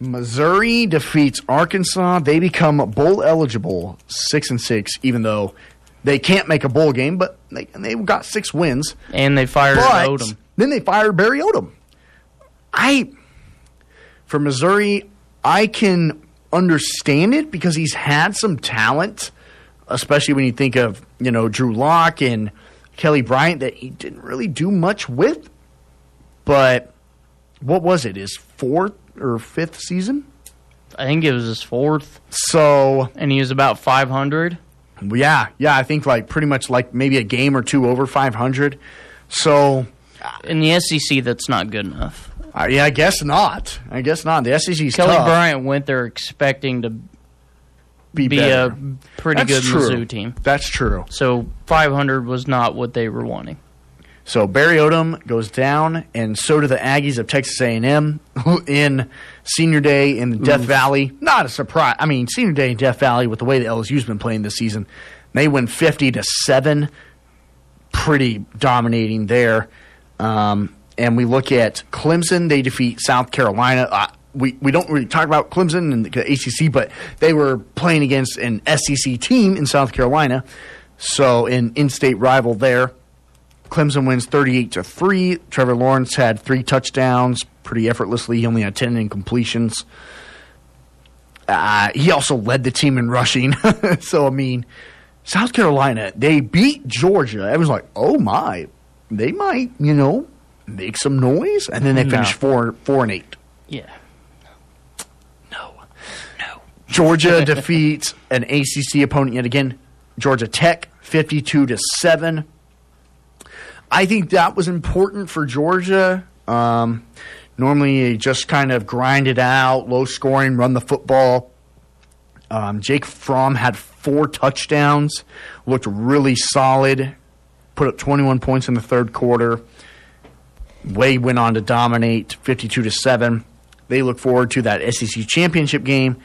Missouri defeats Arkansas. They become bowl eligible, six and six, even though they can't make a bowl game. But they they got six wins. And they fired But Odom. then they fired Barry Odom. I for Missouri, I can understand it because he's had some talent, especially when you think of you know Drew Lock and Kelly Bryant that he didn't really do much with. But what was it? His fourth or fifth season? I think it was his fourth, So and he was about 500. Yeah, yeah, I think like pretty much like maybe a game or two over 500. So In the SEC, that's not good enough. uh, yeah, I guess not. I guess not. The SEC's Kelly tough. Bryant went there expecting to be, be a pretty That's good true. Mizzou team. That's true. So 500 was not what they were wanting. So Barry Odom goes down, and so do the Aggies of Texas A&M in Senior Day in Death Valley. Not a surprise. I mean, Senior Day in Death Valley with the way the LSU's been playing this season, they win fifty to seven. Pretty dominating there. Um, and we look at Clemson; they defeat South Carolina. Uh, we, we don't really talk about Clemson and the ACC, but they were playing against an SEC team in South Carolina, so an in-state rival there. Clemson wins 38 to 3. Trevor Lawrence had three touchdowns pretty effortlessly. He only had 10 incompletions. Uh, he also led the team in rushing. so, I mean, South Carolina, they beat Georgia. I was like, oh my, they might, you know, make some noise. And then they No. finished 4, four and 8. Yeah. No. No. Georgia defeats an ACC opponent yet again. Georgia Tech, fifty-two to seven. I think that was important for Georgia. Um, normally, you just kind of grind it out, low scoring, run the football. Um, Jake Fromm had four touchdowns, looked really solid, put up 21 points in the third quarter. Way went on to dominate 52 to 7. They look forward to that SEC championship game.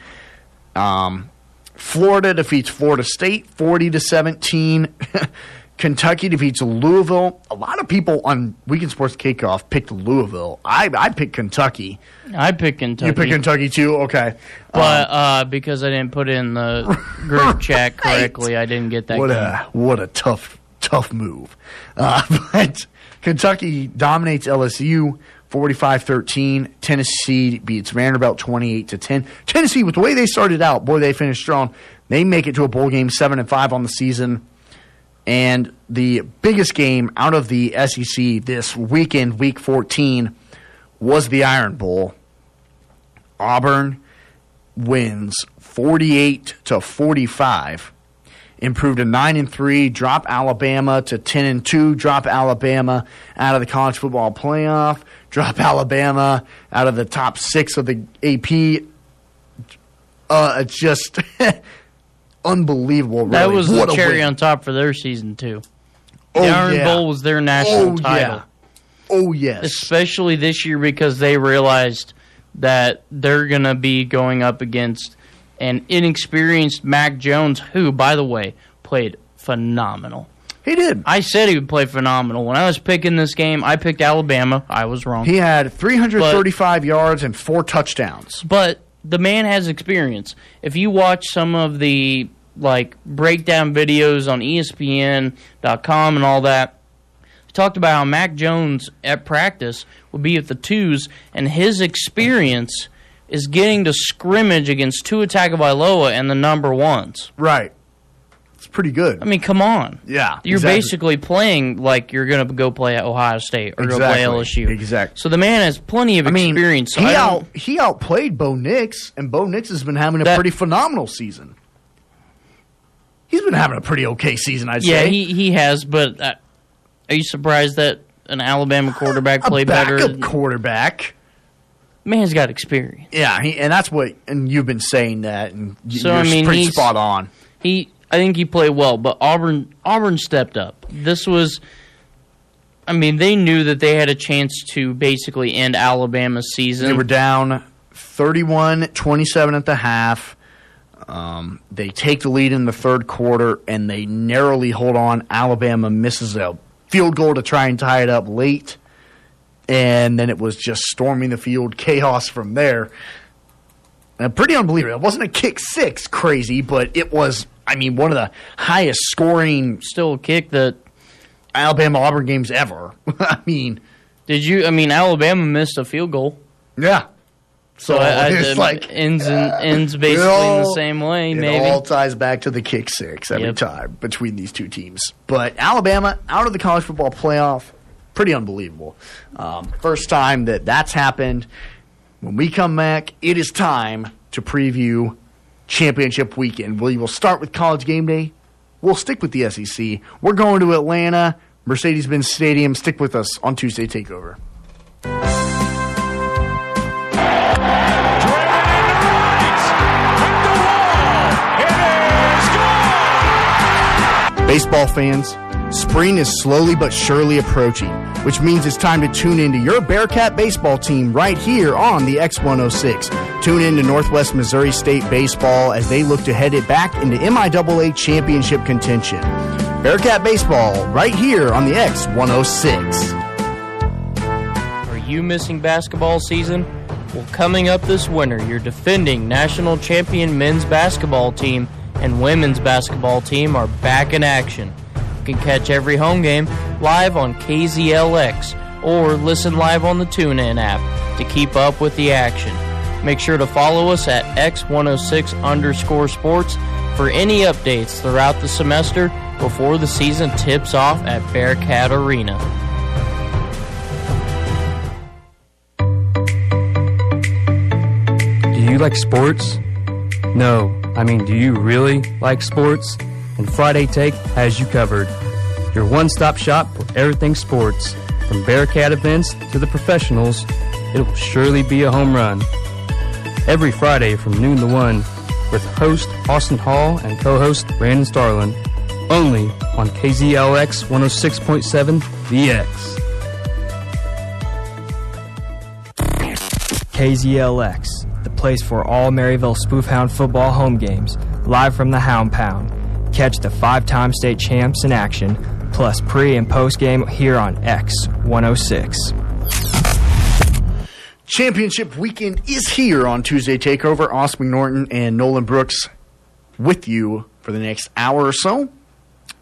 Um, Florida defeats Florida State 40 to 17. Kentucky defeats Louisville. A lot of people on Weekend Sports Kickoff picked Louisville. I I picked Kentucky. I picked Kentucky. You picked Kentucky too. Okay, But uh, because I didn't put it in the group chat correctly, I didn't get that. what game. a what a tough tough move. Uh, but Kentucky dominates LSU 45-13. Tennessee beats Vanderbilt 28 to 10. Tennessee with the way they started out, boy they finished strong. They make it to a bowl game 7 and 5 on the season. And the biggest game out of the SEC this weekend, week 14, was the Iron Bowl. Auburn wins 48 to 45 improved to 9 and 3 drop alabama to 10 and 2 drop alabama out of the college football playoff drop alabama out of the top 6 of the AP uh just unbelievable That was What the cherry win. on top for their season too. Oh, the Iron yeah. Bowl was their oh, national oh, title. yeah. oh yes especially this year because they realized that they're going to be going up against an inexperienced Mac Jones, who, by the way, played phenomenal. he did I said he would play phenomenal. When I was picking this game, I picked Alabama. I was wrong. he had 335 yards and four touchdowns but the man has experience. If you watch some of the like breakdown videos on ESPN.com and all that, he talked about how Mac Jones at practice would be at the twos, and his experience is getting to scrimmage against Tua Tagovailoa and the number ones. right it's pretty good I mean, come on. yeah You're exactly. basically playing like you're going to go play at Ohio State or go play LSU. Exactly. So the man has plenty of I mean, experience. So he out he outplayed Bo Nix, and Bo Nix has been having a That- pretty phenomenal season. He's been having a pretty okay season, I'd Yeah, say. Yeah, he he has, but uh, are you surprised that an Alabama quarterback a played backup better? quarterback. Man's got experience. Yeah, he, and that's what, and you've been saying that, and y- So, you're I mean, pretty spot on. He, I think he played well, but Auburn Auburn stepped up. This was, I mean, they knew that they had a chance to basically end Alabama's season. They were down 31-27 at the half. Um, they take the lead in the third quarter, and they narrowly hold on. Alabama misses a field goal to try and tie it up late, and then it was just storming the field, chaos from there. And pretty unbelievable. It wasn't a kick six crazy, but it was, I mean, one of the highest scoring still kick that. Alabama Auburn games ever. I mean, Did you? I mean, Alabama missed a field goal, yeah. So I, I, it's it like ends and ends basically in the same way. Maybe. It Maybe all ties back to the kick six every Yep. time between these two teams. But Alabama out of the college football playoff, pretty unbelievable. Um, first time that that's happened. When we come back, it is time to preview championship weekend. We will start with college game day. We'll stick with the SEC. We're going to Atlanta, Mercedes-Benz Stadium. Stick with us on Tuesday Takeover. Baseball fans, spring is slowly but surely approaching, which means it's time to tune into your Bearcat baseball team right here on the X106. Tune in to Northwest Missouri State Baseball as they look to head it back into MIAA championship contention. Bearcat baseball right here on the X106. Are you missing basketball season? Well, coming up this winter, your defending national champion men's basketball team and women's basketball team are back in action. You can catch every home game live on KZLX or listen live on the TuneIn app to keep up with the action. Make sure to follow us at X106 underscore sports for any updates throughout the semester before the season tips off at Bearcat Arena. Do you like sports? No, I mean, do you really like sports? And Friday Take has you covered. Your one stop shop for everything sports. From Bearcat events to the professionals, it will surely be a home run. Every Friday from noon to 1 with host Austin Hall and co host Brandon Starlin. Only on KZLX 106.7 VX. KZLX, place for all Maryville Spoofhound football home games, live from the Hound Pound. Catch the five time state champs in action, plus pre and post game here on X 106. Championship weekend is here on Tuesday Takeover. Austin McNorton and Nolan Brooks with you for the next hour or so.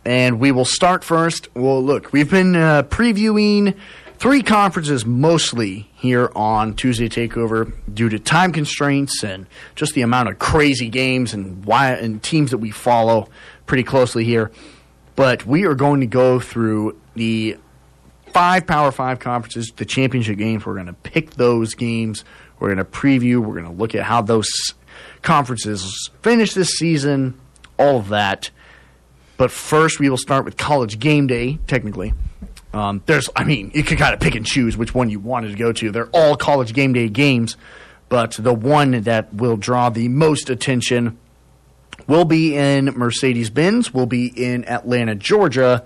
And we will start first. Well, look, we've been uh, previewing three conferences mostly here on Tuesday Takeover due to time constraints and just the amount of crazy games and why and teams that we follow pretty closely here. But we are going to go through the five Power Five conferences, the championship games. We're going to pick those games. We're going to preview. We're going to look at how those conferences finish this season, all of that. But first, we will start with college game day, technically. Um, there's, I mean, you can kind of pick and choose which one you wanted to go to. They're all college game day games, but the one that will draw the most attention will be in Mercedes Benz, will be in Atlanta, Georgia,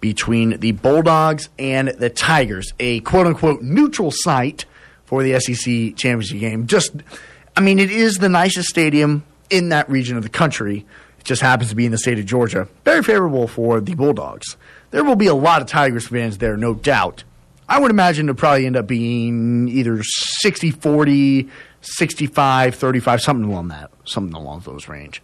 between the Bulldogs and the Tigers, a quote unquote neutral site for the SEC championship game. Just, I mean, it is the nicest stadium in that region of the country. It just happens to be in the state of Georgia. Very favorable for the Bulldogs. There will be a lot of Tigers fans there, no doubt. I would imagine it'll probably end up being either 60 40, 65 35, something along that, something along those range.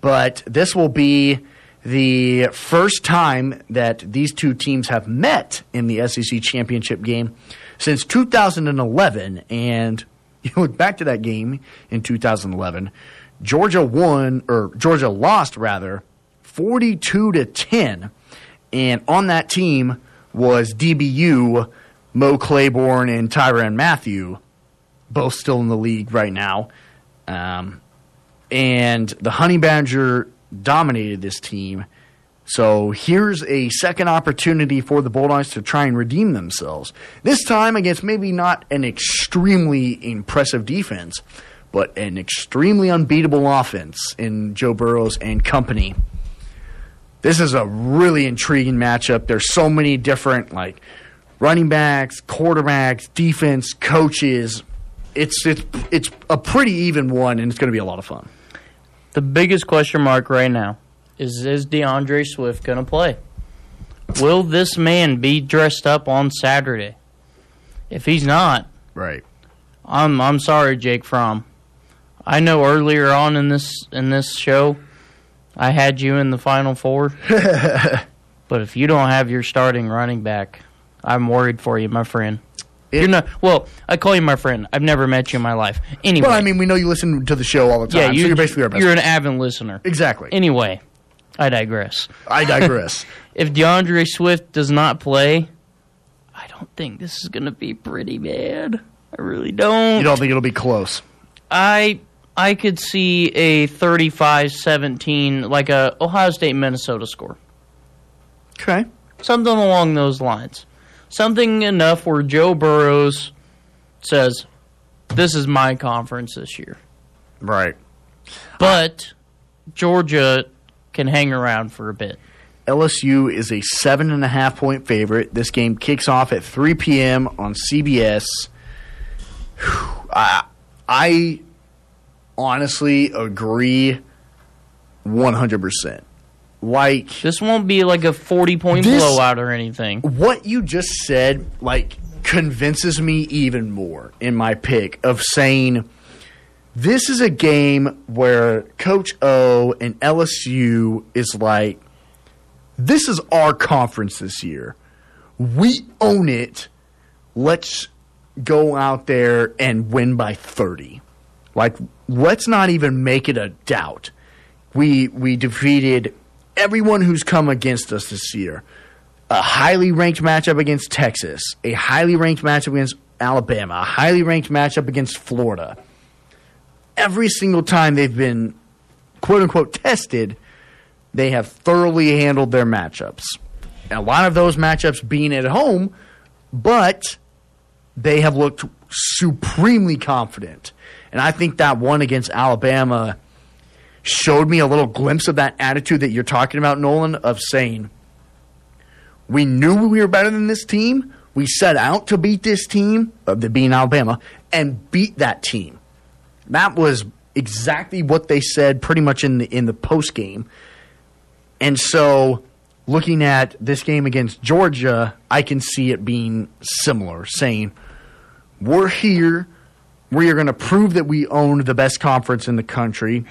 But this will be the first time that these two teams have met in the SEC championship game since 2011. And you look back to that game in 2011, Georgia won, or Georgia lost rather, 42 to 10. And on that team was DBU, Mo Claiborne, and Tyrann Mathieu, both still in the league right now. Um, and the Honey Badger dominated this team. So here's a second opportunity for the Bulldogs to try and redeem themselves. This time against maybe not an extremely impressive defense, but an extremely unbeatable offense in Joe Burrows and company. This is a really intriguing matchup. There's so many different like running backs, quarterbacks, defense, coaches. It's it's it's a pretty even one, and it's going to be a lot of fun. The biggest question mark right now is is D'Andre Swift going to play? Will this man be dressed up on Saturday? If he's not, right. I'm I'm sorry, Jake Fromm. I know earlier on in this in this show, I had you in the final four. but if you don't have your starting running back, I'm worried for you, my friend. You're not well. I call you my friend. I've never met you in my life. Anyway, Well, I mean, we know you listen to the show all the time. yeah, you, so you're basically our best. You're an avid listener. Exactly. Anyway, I digress. I digress. if D'Andre Swift does not play, I don't think this is going to be pretty bad. I really don't. you don't think it'll be close? I I could see a 35-17 like a Ohio State Minnesota score. Okay. Something along those lines. Something enough where Joe Burrows says, "This is my conference this year." Right. But Georgia can hang around for a bit. LSU is a seven and a half point favorite. This game kicks off at 3 p.m. on CBS. Whew. I, I honestly agree 100%. Like, This won't be like a 40 point This- blowout or anything. what you just said, like, convinces me even more in my pick of saying this is a game where Coach O and LSU is like, this is our conference this year. We own it. Let's go out there and win by 30. Like, let's not even make it a doubt. We we defeated everyone who's come against us this year. A highly ranked matchup against Texas, a highly ranked matchup against Alabama, a highly ranked matchup against Florida. Every single time they've been quote unquote tested, they have thoroughly handled their matchups. A lot of those matchups being at home, but they have looked supremely confident. And I think that one against Alabama showed me a little glimpse of that attitude that you're talking about, Nolan, of saying, we knew we were better than this team. We set out to beat this team, of the being Alabama, and beat that team. That was exactly what they said pretty much in the in the post game. And so looking at this game against Georgia, I can see it being similar, saying, We're here. We are going to prove that we own the best conference in the country.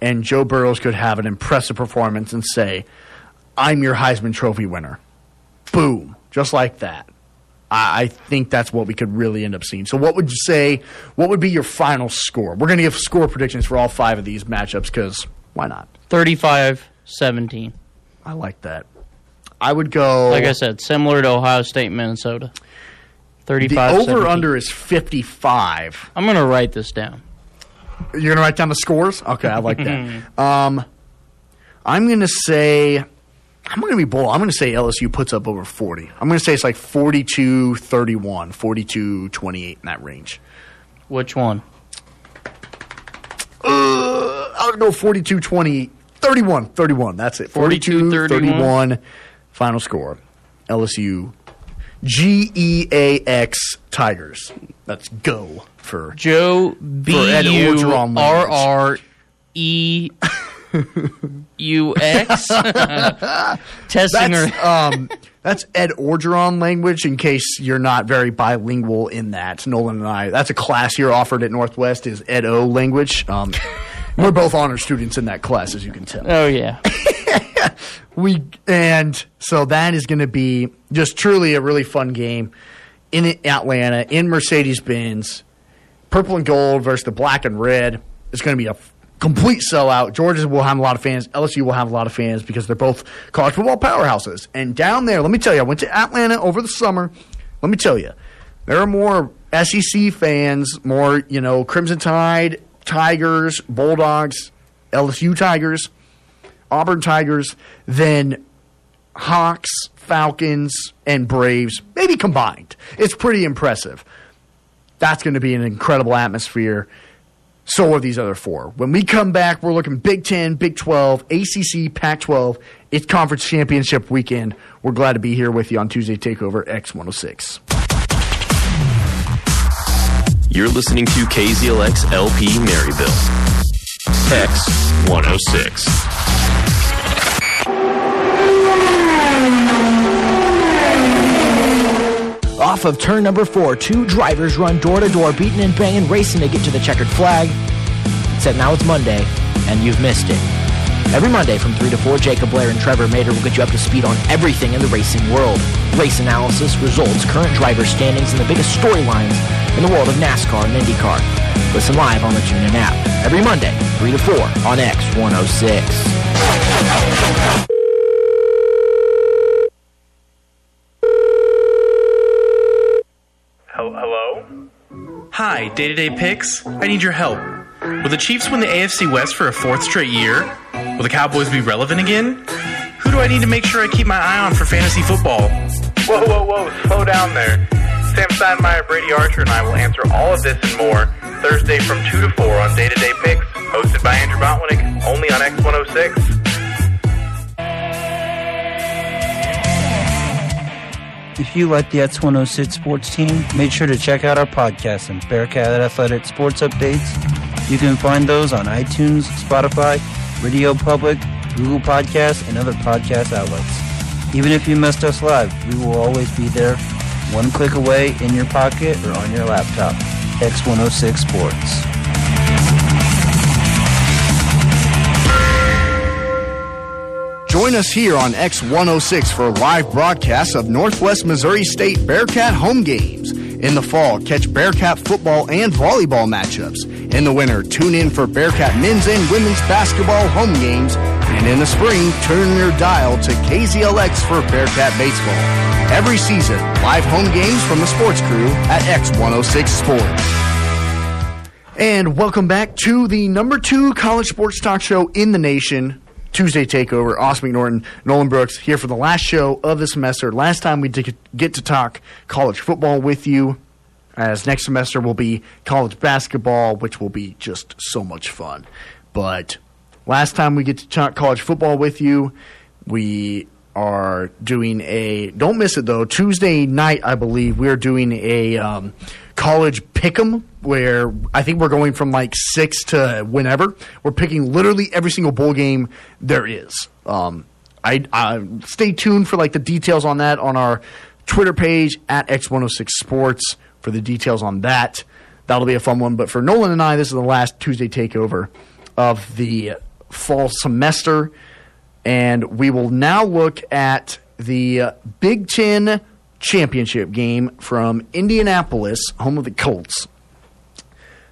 And Joe Burrows could have an impressive performance and say, I'm your Heisman Trophy winner. Boom. Just like that. I I think that's what we could really end up seeing. So, what would you say? What would be your final score? We're going to give score predictions for all five of these matchups because why not? 35 17. I like that. I would go. Like I said, similar to Ohio State, Minnesota. The over 17. under is 55. I'm going to write this down. You're going to write down the scores? Okay, I like that. um, I'm going to say. I'm going to be bold. I'm going to say LSU puts up over 40. I'm going to say it's like 42 31, 42 28 in that range. Which one? Uh, I'll go 42 20, 31, 31. That's it. 42 31. Final score. LSU G E A X Tigers. Let's go for Joe B U R R E U X. Testing That's, her. um, that's Ed Orgeron language. In case you're not very bilingual in that, Nolan and I. That's a class here offered at Northwest. Is Ed O language? Um, we're both honor students in that class, as you can tell. Oh yeah. we and so that is going to be just truly a really fun game in Atlanta in Mercedes Benz. Purple and gold versus the black and red. It's going to be a complete sellout. Georgia will have a lot of fans. LSU will have a lot of fans because they're both college football powerhouses. And down there, let me tell you, I went to Atlanta over the summer. Let me tell you, there are more SEC fans, more you know, Crimson Tide, Tigers, Bulldogs, LSU Tigers. Auburn Tigers, then Hawks, Falcons, and Braves, maybe combined. It's pretty impressive. That's going to be an incredible atmosphere. So are these other four. When we come back, we're looking Big 10, Big 12, ACC, Pac 12. It's conference championship weekend. We're glad to be here with you on Tuesday Takeover X106. You're listening to KZLX LP Maryville. X106. Off of turn number four, two drivers run door to door, beating and banging, racing to get to the checkered flag. Except now it's Monday, and you've missed it. Every Monday from 3 to 4, Jacob Blair and Trevor Mater will get you up to speed on everything in the racing world. Race analysis, results, current driver standings, and the biggest storylines in the world of NASCAR and IndyCar. Listen live on the TuneIn app. Every Monday, 3 to 4 on X106. Hello? Hi, day to day picks. I need your help. Will the Chiefs win the AFC West for a fourth straight year? Will the Cowboys be relevant again? Who do I need to make sure I keep my eye on for fantasy football? Whoa, whoa, whoa, slow down there. Sam Steinmeier, Brady Archer, and I will answer all of this and more Thursday from 2 to 4 on Day to Day Picks, hosted by Andrew Botwinick, only on X106. If you like the X106 sports team, make sure to check out our podcast and Bearcat Athletic Sports Updates. You can find those on iTunes, Spotify, Radio Public, Google Podcasts, and other podcast outlets. Even if you missed us live, we will always be there one click away in your pocket or on your laptop. X106 Sports. Join us here on X106 for live broadcast of Northwest Missouri State Bearcat home games. In the fall, catch Bearcat football and volleyball matchups. In the winter, tune in for Bearcat men's and women's basketball home games. And in the spring, turn your dial to KZLX for Bearcat baseball. Every season, live home games from the sports crew at X106 Sports. And welcome back to the number two college sports talk show in the nation, Tuesday Takeover. Austin McNorton, Nolan Brooks here for the last show of the semester. Last time we get to talk college football with you, as next semester will be college basketball, which will be just so much fun. But last time we get to talk college football with you, we are doing a don't miss it though tuesday night i believe we're doing a um, college pick'em where i think we're going from like six to whenever we're picking literally every single bowl game there is. Um, I, I stay tuned for like the details on that on our twitter page at x106 sports for the details on that. That'll be a fun one. But for nolan and i this is the last tuesday takeover of the fall semester. And we will now look at the uh, Big Ten championship game from Indianapolis, home of the Colts,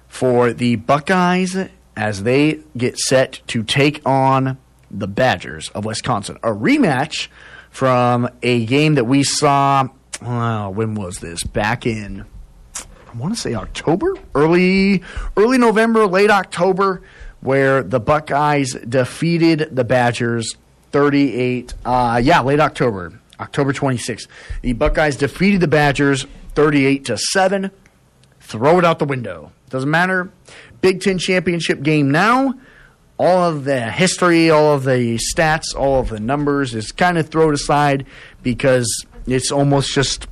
for the Buckeyes as they get set to take on the Badgers of Wisconsin. A rematch from a game that we saw. Uh, when was this? Back in, I want to say October, early, early November, late October, where the Buckeyes defeated the Badgers 38. Uh, yeah, late October, October 26th. The Buckeyes defeated the Badgers 38 to seven. Throw it out the window. Doesn't matter. Big Ten championship game now. All of the history, all of the stats, all of the numbers is kind of thrown aside because it's almost just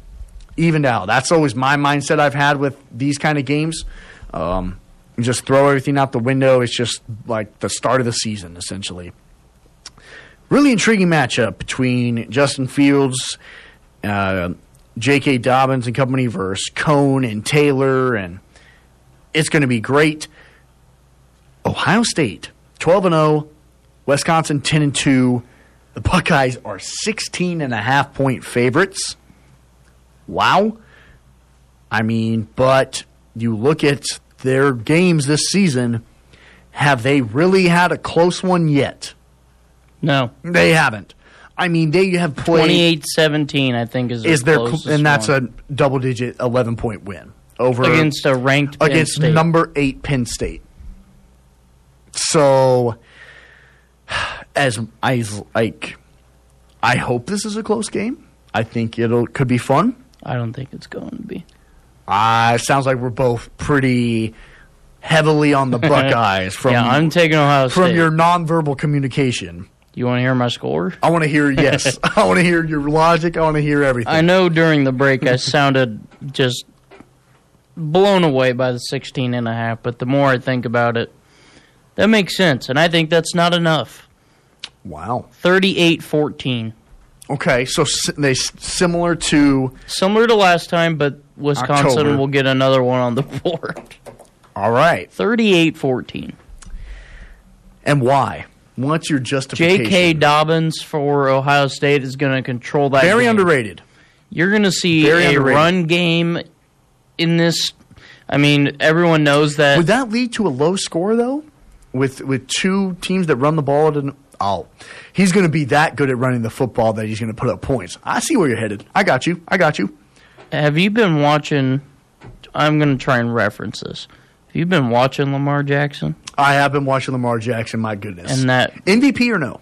evened out. That's always my mindset I've had with these kind of games. Um, just throw everything out the window. It's just like the start of the season, essentially. Really intriguing matchup between Justin Fields, uh, J.K. Dobbins and company versus Coan and Taylor, and it's going to be great. Ohio State, 12 and 0, Wisconsin 10 and 2. The Buckeyes are 16 and a half point favorites. Wow. I mean, but you look at their games this season, have they really had a close one yet? No. They haven't. I mean, they have played 28-17, I think, is is their closest and that's one. a double digit 11 point win over against a ranked Penn against State. number 8 Penn State. So as I like I hope this is a close game. I think it'll could be fun. I don't think it's going to be. Uh, sounds like we're both pretty heavily on the Buckeyes from yeah, I'm taking Ohio from State. your nonverbal communication. You want to hear my score? I want to hear yes. I want to hear your logic. I want to hear everything. I know during the break I sounded just blown away by the 16 and a half, but the more I think about it, that makes sense, and I think that's not enough. Wow. 38-14. Okay, so they similar to Similar to last time, but Wisconsin October. will get another one on the board. all right. 38-14. And why? What's your justification? J.K. Dobbins for Ohio State is going to control that Very game. underrated. You're going to see Very a underrated. run game in this. I mean, everyone knows that. Would that lead to a low score though? With with two teams that run the ball at an oh, he's going to be that good at running the football that he's going to put up points. I see where you're headed. I got you. I got you. Have you been watching? I'm going to try and reference this. Have you been watching Lamar Jackson? I have been watching Lamar Jackson. My goodness. And that MVP or no?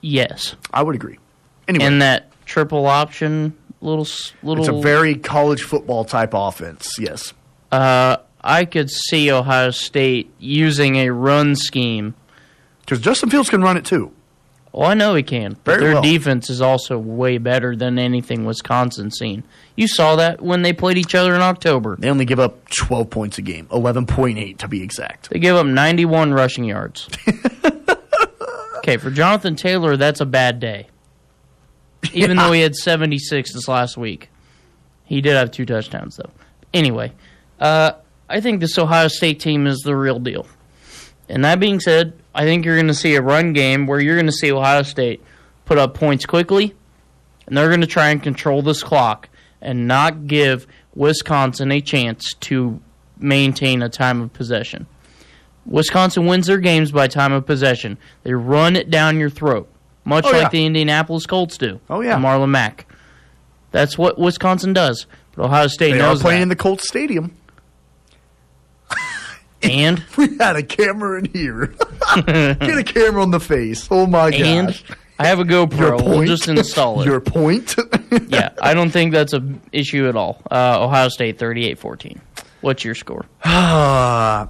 yes, I would agree. Anyway, and that triple option little little. it's a very college football type offense. Yes. Uh, I could see Ohio State using a run scheme. Because Justin Fields can run it too. Well, I know he can, but Very their well. defense is also way better than anything Wisconsin's seen. You saw that when they played each other in October. They only give up 12 points a game, 11.8 to be exact. They give up 91 rushing yards. okay, for Jonathan Taylor, that's a bad day. Even though he had 76 this last week, He did have two touchdowns though. Anyway, uh, I think this Ohio State team is the real deal. And that being said, I think you're going to see a run game where you're going to see Ohio State put up points quickly, and they're going to try and control this clock and not give Wisconsin a chance to maintain a time of possession. Wisconsin wins their games by time of possession. They run it down your throat, much Oh, like yeah. the Indianapolis Colts do. Oh, yeah. Marlon Mack. That's what Wisconsin does. But Ohio State knows. They are playing that. in the Colts Stadium. And we had a camera in here. Get a camera on the face. Oh my god. and I have a GoPro. Your We'll just install it. Your point? yeah, I don't think that's an issue at all. Uh, Ohio State 38-14. What's your score? I'm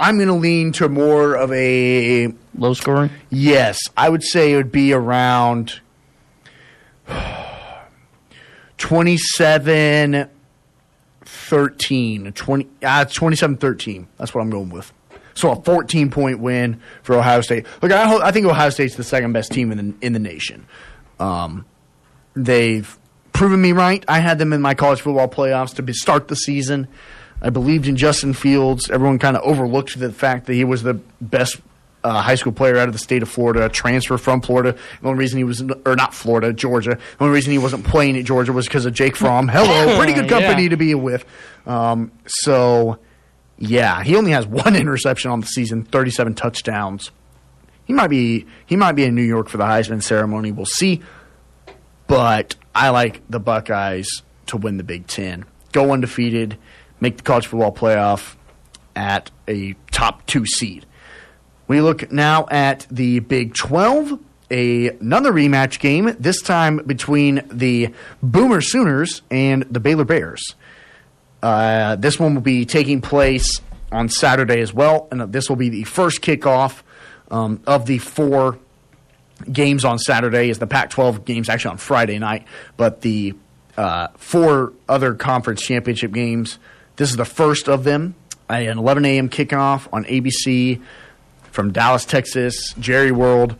going to lean to more of a low scoring. Yes, I would say it would be around 27 13 20 uh, 27 13. That's what I'm going with. So a 14 point win for Ohio State. Look, I, I think Ohio State's the second best team in the in the nation. Um, they've proven me right. I had them in my college football playoffs to be, start the season. I believed in Justin Fields. Everyone kind of overlooked the fact that he was the best uh, high school player out of the state of Florida, transfer from Florida. The only reason he was, or not Florida, Georgia. The only reason he wasn't playing at Georgia was because of Jake Fromm. Hello, pretty good company Yeah. to be with. Um, so, yeah, he only has one interception on the season, 37 touchdowns. He might be he might be in New York for the Heisman ceremony. We'll see. But I like the Buckeyes to win the Big Ten, go undefeated, make the college football playoff at a top two seed. We look now at the Big 12, a, another rematch game, this time between the Boomer Sooners and the Baylor Bears. Uh, this one will be taking place on Saturday as well, and this will be the first kickoff um, of the four games on Saturday. Is the Pac-12 games actually on Friday night, but the uh, four other conference championship games. This is the first of them. An 11 a.m. kickoff on ABC from Dallas, Texas, Jerry World.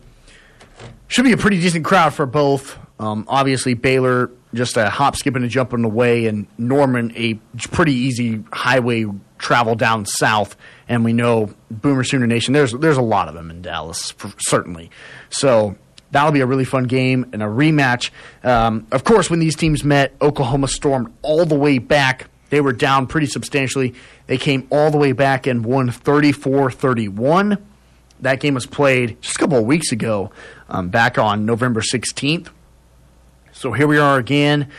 Should be a pretty decent crowd for both. Um, obviously, Baylor just a hop, skip, and a jump on the way, and Norman a pretty easy highway travel down south. And we know Boomer Sooner Nation. There's there's a lot of them in Dallas, for, certainly. So that'll be a really fun game and a rematch. Um, of course, when these teams met, Oklahoma stormed all the way back. They were down pretty substantially. They came all the way back and won 34 31. That game was played just a couple of weeks ago, um, back on November 16th. So here we are again.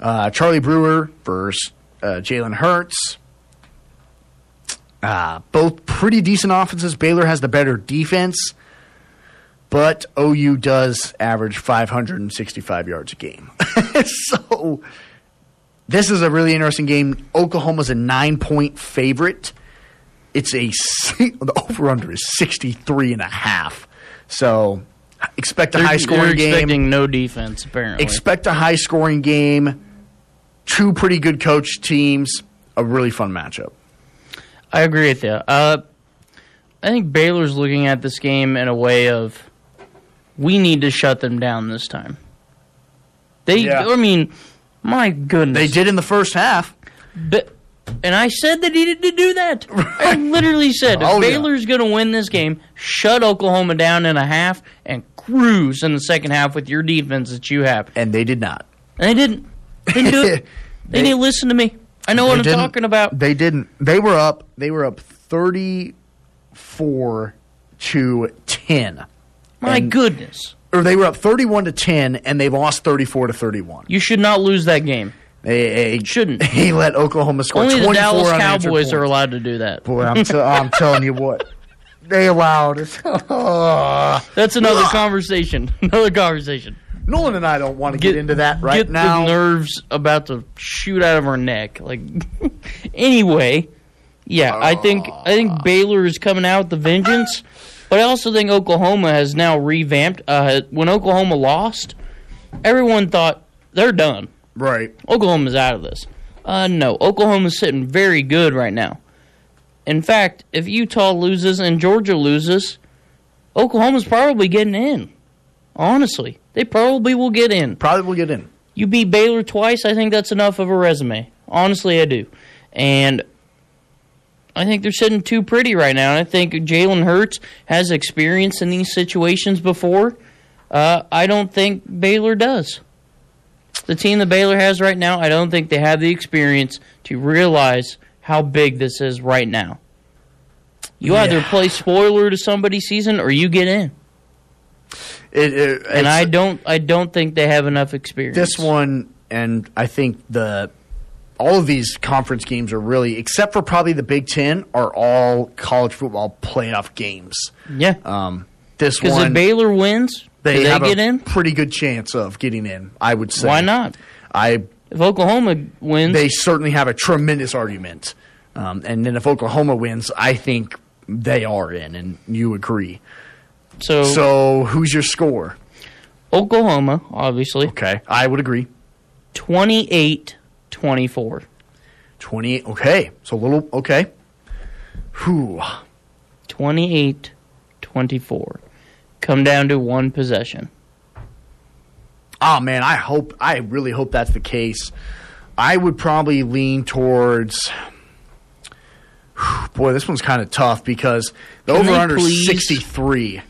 Uh, Charlie Brewer versus uh, Jalen Hurts. Uh, both pretty decent offenses. Baylor has the better defense, but OU does average 565 yards a game. so this is a really interesting game. Oklahoma's a nine point favorite. It's a the over under is 63 and a half. So expect a They're- high scoring game. expecting no defense, apparently. Expect a high scoring game. Two pretty good coach teams. A really fun matchup. I agree with you. Uh, I think Baylor's looking at this game in a way of we need to shut them down this time. They, Yeah. I mean, my goodness, They did in the first half. But, and I said they needed to do that. I literally said if Oh, yeah. Baylor's going to win this game, shut Oklahoma down in a half and cruise in the second half with your defense that you have. And they did not. And they didn't. They didn't do it. they, They- didn't listen to me. I know what I'm didn't- talking about. They didn't. They were up. They were up thirty-four to ten. My And- goodness. Or they were up thirty-one to ten, and they lost thirty-four to thirty-one. You should not lose that game. They shouldn't. He let Oklahoma score. Only the 24 Dallas unanswered Cowboys are allowed to do that. Boy, I'm, t- I'm telling you what. They allowed it. That's another conversation. Another conversation. Nolan and I don't want to get, into that right get now. the nerves about to shoot out of our neck. Like, anyway, yeah, I think I think Baylor is coming out with the vengeance, but I also think Oklahoma has now revamped. Uh, when Oklahoma lost, everyone thought they're done. Right. Oklahoma's out of this. Uh, no, Oklahoma's sitting very good right now. In fact, if Utah loses and Georgia loses, Oklahoma's probably getting in. Honestly, they probably will get in. Probably will get in. You beat Baylor twice. I think that's enough of a resume. Honestly, I do. And I think they're sitting too pretty right now. And I think Jalen Hurts has experience in these situations before. Uh, I don't think Baylor does. The team that Baylor has right now, I don't think they have the experience to realize how big this is right now. You either play spoiler to somebody's season or you get in. It, it, And I don't I don't think they have enough experience. this one, and I think the all of these conference games are really, except for probably the Big Ten, are all college football playoff games. Yeah. Um, this Because if Baylor wins, they, they have get a in? pretty good chance of getting in. I would say. Why not? I If Oklahoma wins, they certainly have a tremendous argument. Um, and then if Oklahoma wins, I think they are in, and you agree. so, So who's your score? Oklahoma, obviously, Okay, I would agree. 28-24. 28. Okay, so a little okay. Whew. 28-24. Come down to one possession. Oh man, I hope I really hope that's the case. I would probably lean towards Boy, this one's kind of tough because the Can over under please- 63.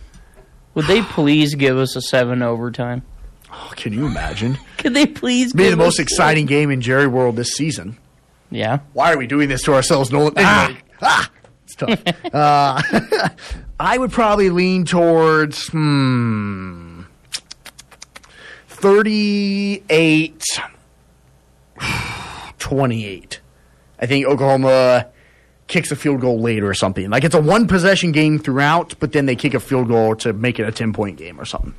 Would they please give us a seven overtime? Oh, can you imagine? Could they please Be the most exciting game in Jerry World this season. Yeah. Why are we doing this to ourselves, Nolan? Anyway, ah, it's tough. uh, I would probably lean towards hmm, 38 28. I think Oklahoma kicks a field goal later or something. Like it's a one possession game throughout, but then they kick a field goal to make it a 10 point game or something.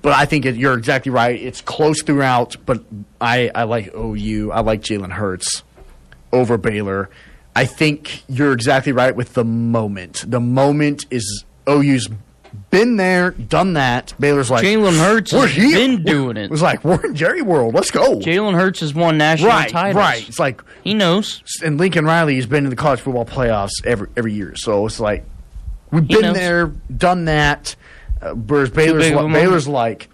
But I think it, you're exactly right. It's close throughout, but I, I like OU. I like Jalen Hurts over Baylor. I think you're exactly right with the moment. The moment is OU's been there, done that. Baylor's like Jalen Hurts we're here. been doing it. It was like we're in Jerry World. Let's go. Jalen Hurts has won national right, titles. right. It's like He knows. and Lincoln Riley has been in the college football playoffs every every year. So it's like we've He been knows. there, done that. Uh, whereas Baylor's big li- Baylor's like,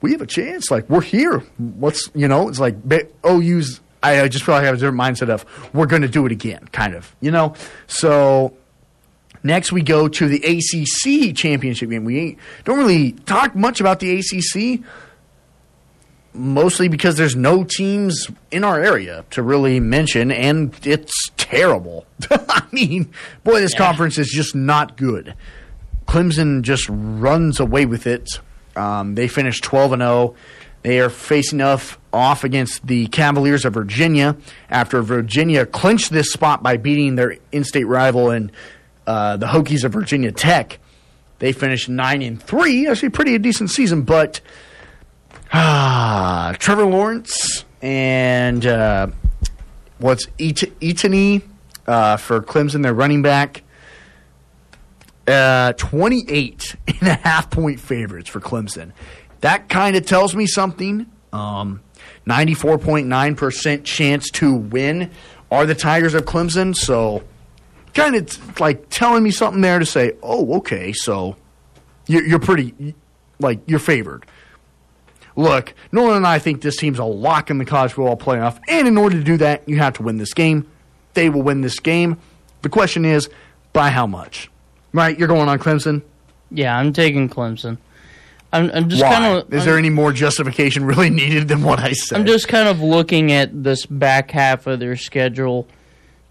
we have a chance. Like we're here. What's you know? It's like ba- OU's. I, just feel like I have a different mindset of we're going to do it again, kind of. You know. So next we go to the ACC championship game. We don't really talk much about the ACC mostly because there's no teams in our area to really mention, and it's terrible. I mean, boy, this conference is just not good. Clemson just runs away with it. Um, they finished 12 and 0. They are facing off, off against the Cavaliers of Virginia after Virginia clinched this spot by beating their in-state rival and uh, the Hokies of Virginia Tech. They finished nine and three. Actually, pretty a decent season, but Ah, Trevor Lawrence and uh, what's Et- uh, for Clemson, their running back. Uh, 28 and a half point favorites for Clemson. That kind of tells me something. Um, 94.9% chance to win are the Tigers of Clemson. So, kind of like telling me something there to say, oh, okay, so you're, you're pretty, like, you're favored. Look, Nolan and I think this team's a lock in the college football playoff, and in order to do that, you have to win this game. They will win this game. The question is, by how much? Right? You're going on Clemson. Yeah, I'm taking Clemson. I'm, I'm just kind of. is there any more justification really needed than what I said? I'm just kind of looking at this back half of their schedule.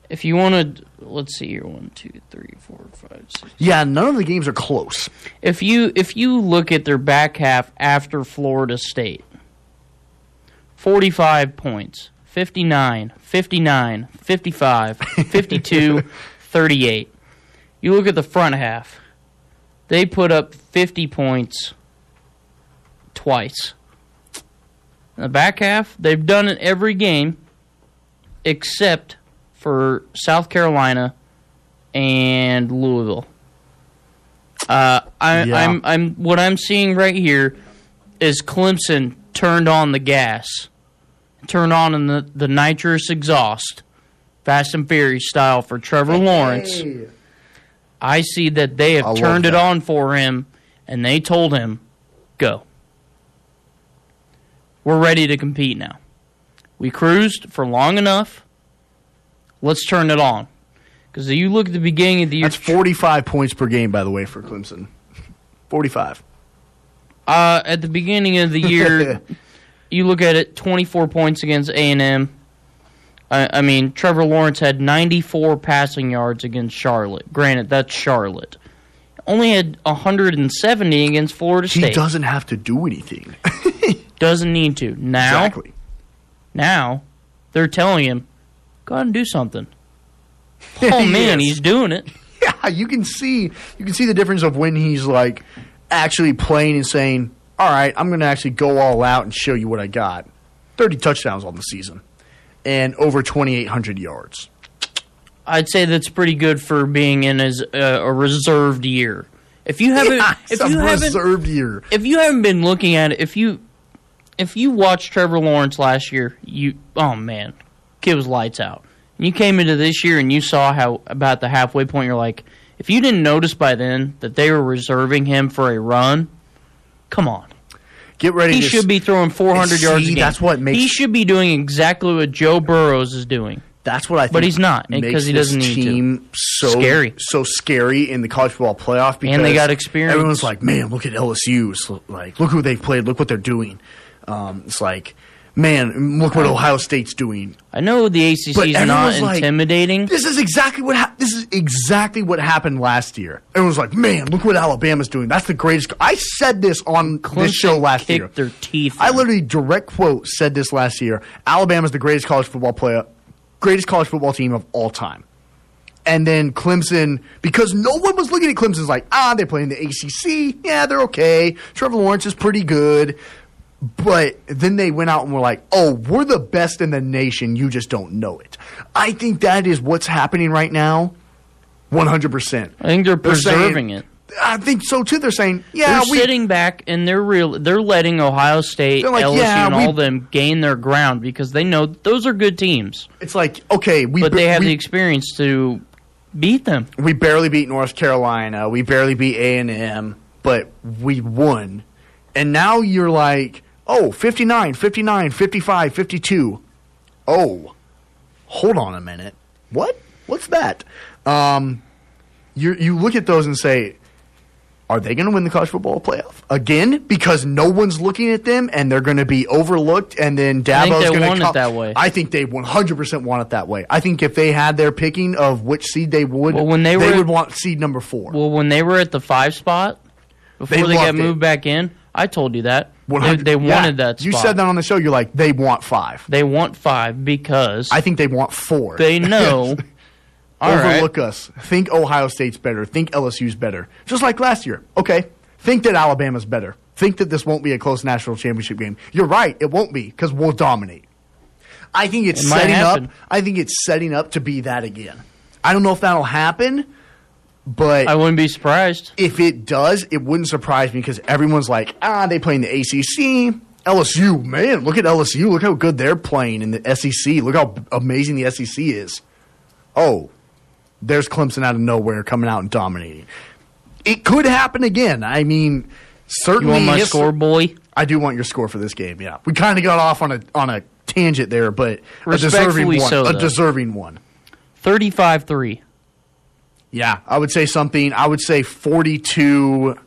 If you want to, let's see here: one, two, three, four, five, six. yeah, none of the games are close. If you if you look at their back half after Florida State, 45 points, 59, 59, 55, 52, 38. You look at the front half. They put up 50 points twice. In the back half, they've done it every game except for South Carolina and Louisville. Uh, I, Yeah. I'm, I'm, what I'm seeing right here is Clemson turned on the gas, turned on in the, the nitrous exhaust, Fast and Furious style for Trevor Lawrence. I see that they have I turned it on for him, and they told him, "Go." We're ready to compete now. We cruised for long enough. Let's turn it on. Because you look at the beginning of the year. That's 45 points per game, by the way, for Clemson. 45. Uh, at the beginning of the year, you look at it, 24 points against A&M. I, I mean, Trevor Lawrence had 94 passing yards against Charlotte. Granted, that's Charlotte. Only had 170 against Florida State. He doesn't have to do anything. Doesn't need to. Now, Exactly. now they're telling him, go out and do something. Oh man, is. he's doing it. Yeah, you can see you can see the difference of when he's like actually playing and saying, "All right, I'm going to actually go all out and show you what I got." 30 touchdowns on the season and over 2800 yards. I'd say that's pretty good for being in as uh, a reserved year. If you haven't, Yeah, if you haven't, reserved year. if you haven't been looking at it, if you if you watched Trevor Lawrence last year, you oh man, kid was lights out. And you came into this year and you saw how about the halfway point. You're like, if you didn't notice by then that they were reserving him for a run, come on. Get ready He to should be throwing 400 See, yards a game. that's what makes- he should be doing exactly what Joe Burrows is doing. That's what I think. But he's not, because he doesn't need to. team so Scary. so scary in the college football playoff. Because And they got experience. Everyone's like, "Man, look at LSU! So, like, look who they've played. Look what they're doing." Um, it's like, man, look what Ohio State's doing. I know the ACC is not everyone's like, intimidating. This is exactly what hap this is exactly what happened last year. Everyone's like, "Man, look what Alabama's doing. That's the greatest." co-" I said this on this show last year. their teeth. I literally direct quote said this last year. Alabama's the greatest college football player, greatest college football team of all time. And then Clemson, because no one was looking at Clemson's like, ah, they're playing the ACC. Yeah, they're okay. Trevor Lawrence is pretty good. But then they went out and were like, oh, we're the best in the nation. You just don't know it. I think that is what's happening right now. 100%. I think they're They're saying- preserving it. I think so too. They're saying, yeah, they're we, sitting back and they're real. They're letting Ohio State, like, LSU, yeah, and we- all them gain their ground because they know those are good teams. it's like, okay, we But they have we, the experience to beat them. we barely beat North Carolina. We barely beat A and M, but we won. And now you're like, oh, 59, 59, 55, 52. Oh, hold on a minute. What? What's that? Um, you you look at those and say, are they going to win the college football playoff again? Because no one's looking at them, and they're going to be overlooked. And then I think Dabo's they going to want it that way. I think they 100 percent want it that way. I think if they had their picking of which seed they would, Well, when they were- would want seed number four. Well, when they were at the five spot before They they, got loved it. moved back in, I told you that they, 100 they yeah, wanted that. Spot. You said that on the show. You're like they want five. they want five because I think they want four. they know. All right. Overlook us. Think Ohio State's better. Think LSU's better. Just like last year. Okay. Think that Alabama's better. Think that this won't be a close national championship game. You're right. It won't be because we'll dominate. I think it's It setting happen. up. I think it's setting up to be that again. I don't know if that'll happen, but I wouldn't be surprised. if it does, it wouldn't surprise me because everyone's like, ah, they play in the ACC. LSU, man, look at LSU. Look how good they're playing in the SEC. Look how amazing the SEC is. Oh, there's Clemson out of nowhere coming out and dominating. It could happen again. I mean, You certainly. want my score, boy? I do want your score for this game. Yeah, we kind of got off on a on a tangent there, but a deserving one. so, a deserving one. 35-3. Yeah, I would say something. I would say forty-two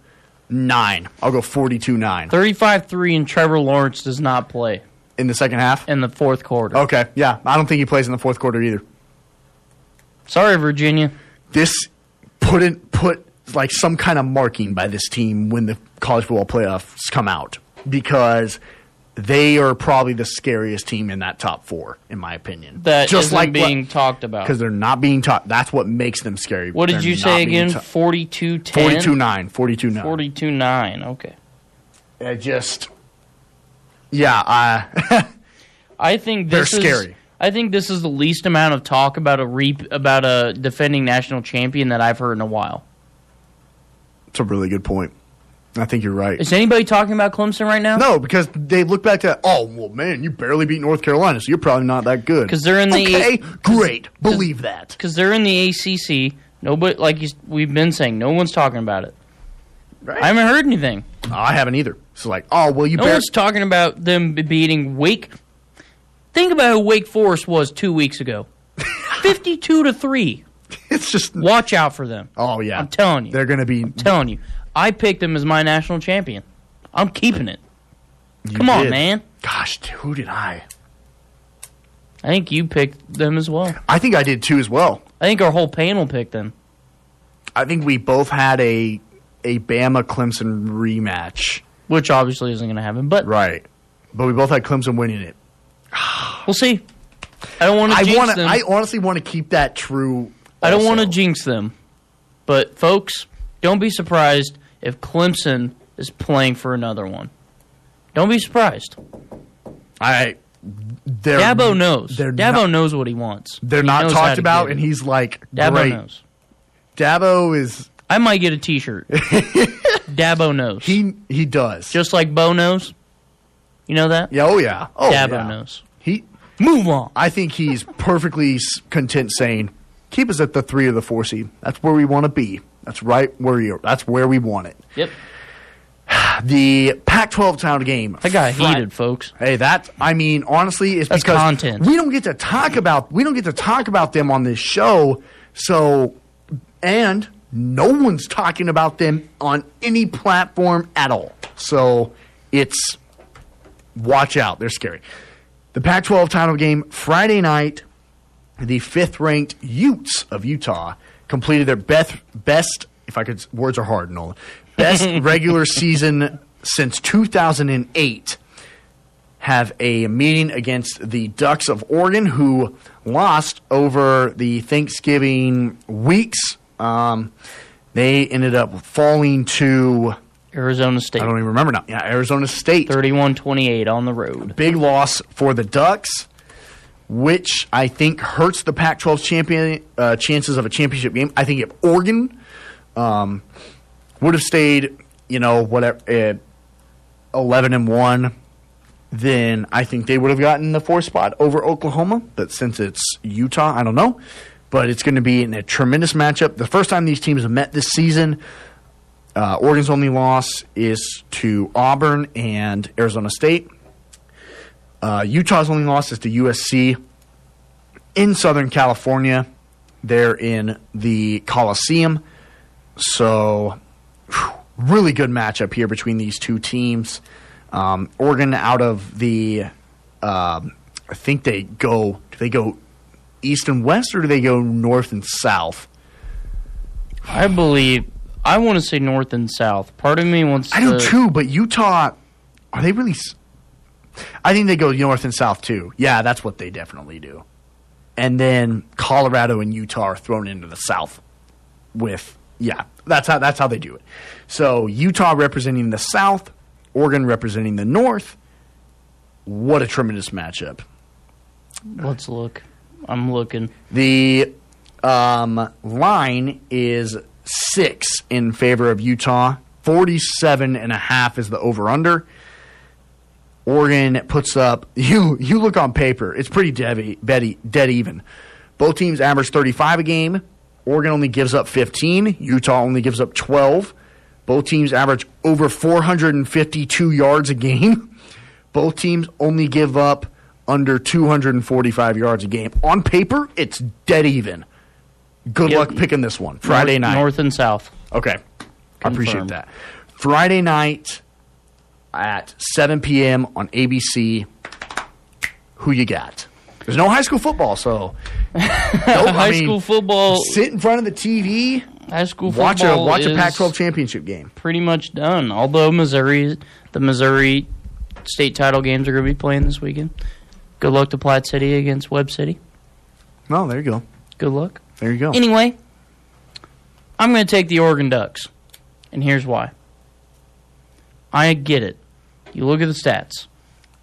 nine. I'll go forty-two nine 35-3 and Trevor Lawrence does not play in the second half. in the fourth quarter. Okay, yeah, I don't think he plays in the fourth quarter either. Sorry, Virginia. This put in, put like some kind of marking by this team when the college football playoffs come out because they are probably the scariest team in that top four, in my opinion. That just like being talked about. because they're not being taught. That's what makes them scary. What did They're you say again? ta- 42-10? 42-9. 42-9. 42-9. Okay. It just, yeah, I. I think They're this is scary. I think this is the least amount of talk about a re- about a defending national champion that I've heard in a while. It's a really good point. I think you're right. Is anybody talking about Clemson right now? No, because they look back to, oh, well, man, you barely beat North Carolina, so you're probably not that good. Because they're in the- Okay, great. Believe that. because they're in the ACC. Nobody, like you, we've been saying, no one's talking about it. Right. I haven't heard anything. I haven't either. So like, oh well, you no one's talking about them beating Wake. Think about who Wake Forest was two weeks ago. Fifty-two to three. It's just watch out for them. Oh yeah, I'm telling you. they're going to be. I'm telling you. I picked them as my national champion. I'm keeping it. You Come on, man. Gosh, who did I? I think you picked them as well. I think I did too as well. I think our whole panel picked them. I think we both had a a Bama Clemson rematch. Which obviously isn't going to happen, but right. But we both had Clemson winning it. we'll see. I don't want to I jinx want to. them. I honestly want to keep that true. I don't want to jinx them. But folks, don't be surprised if Clemson is playing for another one. Don't be surprised. I. They're, Dabo knows. They're Dabo not, knows what he wants. They're He not talked about, and he's like, Dabo great. knows. Dabo is. I might get a T-shirt. Dabo knows. He he does. Just like Bo knows. You know that? Yeah. Oh yeah. Oh Dabo yeah. knows. He move on. I think he's perfectly content saying, "Keep us at the three or the four seed. That's where we want to be. That's right where you. Are. That's where we want it." Yep. The Pac-12 title game. I got Fri- heated, folks. Hey, that I mean, honestly, it's That's because content. we don't get to talk about we don't get to talk about them on this show. So, and no one's talking about them on any platform at all. So, it's watch out. They're scary. The Pac-12 title game Friday night. The fifth-ranked Utes of Utah completed their best best. If I could, words are hard, Nolan. Best regular season since 2008 have a meeting against the Ducks of Oregon, who lost over the Thanksgiving weeks. Um, they ended up falling to Arizona State. I don't even remember now. Yeah, Arizona State. 31-28 on the road. Big loss for the Ducks, which I think hurts the Pac-12's champion uh, chances of a championship game. I think if Oregon um, would have stayed, you know, whatever, uh, eleven and one, then I think they would have gotten the fourth spot over Oklahoma. But since it's Utah, I don't know. But it's going to be in a tremendous matchup. The first time these teams have met this season, uh, Oregon's only loss is to Auburn and Arizona State. Uh, Utah's only loss is to USC in Southern California. They're in the Coliseum. So, whew, really good matchup here between these two teams. Um, Oregon out of the, um, I think they go, do they go east and west or do they go north and south? I believe I want to say north and south. Part of me wants I do to, too, but Utah, are they really? I think they go north and south too. Yeah, that's what they definitely do. And then Colorado and Utah are thrown into the south with yeah, that's how that's how they do it. So Utah representing the south, Oregon representing the north. What a tremendous matchup. Let's look. I'm looking. The um, line is six in favor of Utah. 47 and a half is the over under. Oregon puts up you you look on paper, it's pretty dead, dead, dead even. Both teams average 35 a game. Oregon only gives up 15. Utah only gives up 12. Both teams average over 452 yards a game. Both teams only give up under 245 yards a game. On paper, it's dead even. Good Yep. luck picking this one. Friday north, night. north and south. Okay. I appreciate that. Friday night at 7 p.m. on ABC. Who you got? There's no high school football, so don't- High mean, school football. Sit in front of the TV, High school watch a watch a Pac-12 championship game. Pretty much done. Although Missouri, the Missouri state title games are going to be playing this weekend. Good luck to Platte City against Webb City. Oh, there you go. Good luck. There you go. Anyway, I'm going to take the Oregon Ducks, and here's why. I get it. You look at the stats.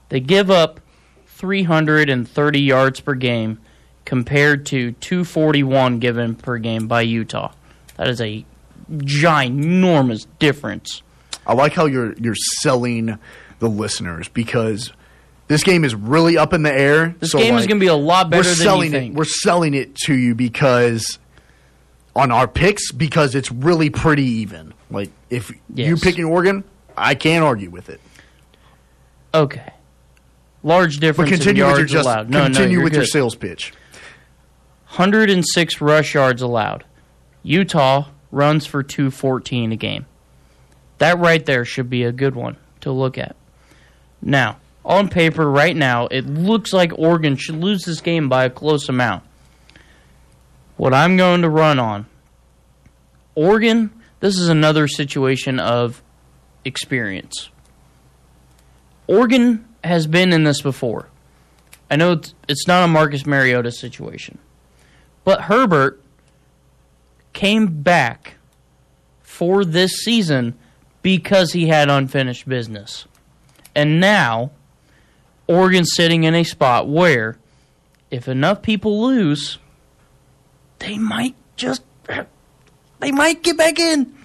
They give up 330 yards per game compared to 241 given per game by Utah. That is a ginormous difference. I like how you're you're selling the listeners because this game is really up in the air. This so, game is going to be a lot better we're than selling you it. We're selling it to you because on our picks because it's really pretty even. Like if you Yes. picking Oregon, I can't argue with it. Okay. Large But difference in continue with your just allowed. No, no, continue you're with your sales pitch. 106 rush yards allowed. Utah runs for 214 a game. That right there should be a good one to look at. Now, on paper right now, it looks like Oregon should lose this game by a close amount. What I'm going to run on Oregon, this is another situation of experience. Oregon has been in this before. I know it's, not a Marcus Mariota situation. But Herbert came back for this season because he had unfinished business. And now, Oregon's sitting in a spot where, if enough people lose, they might just. They might get back in.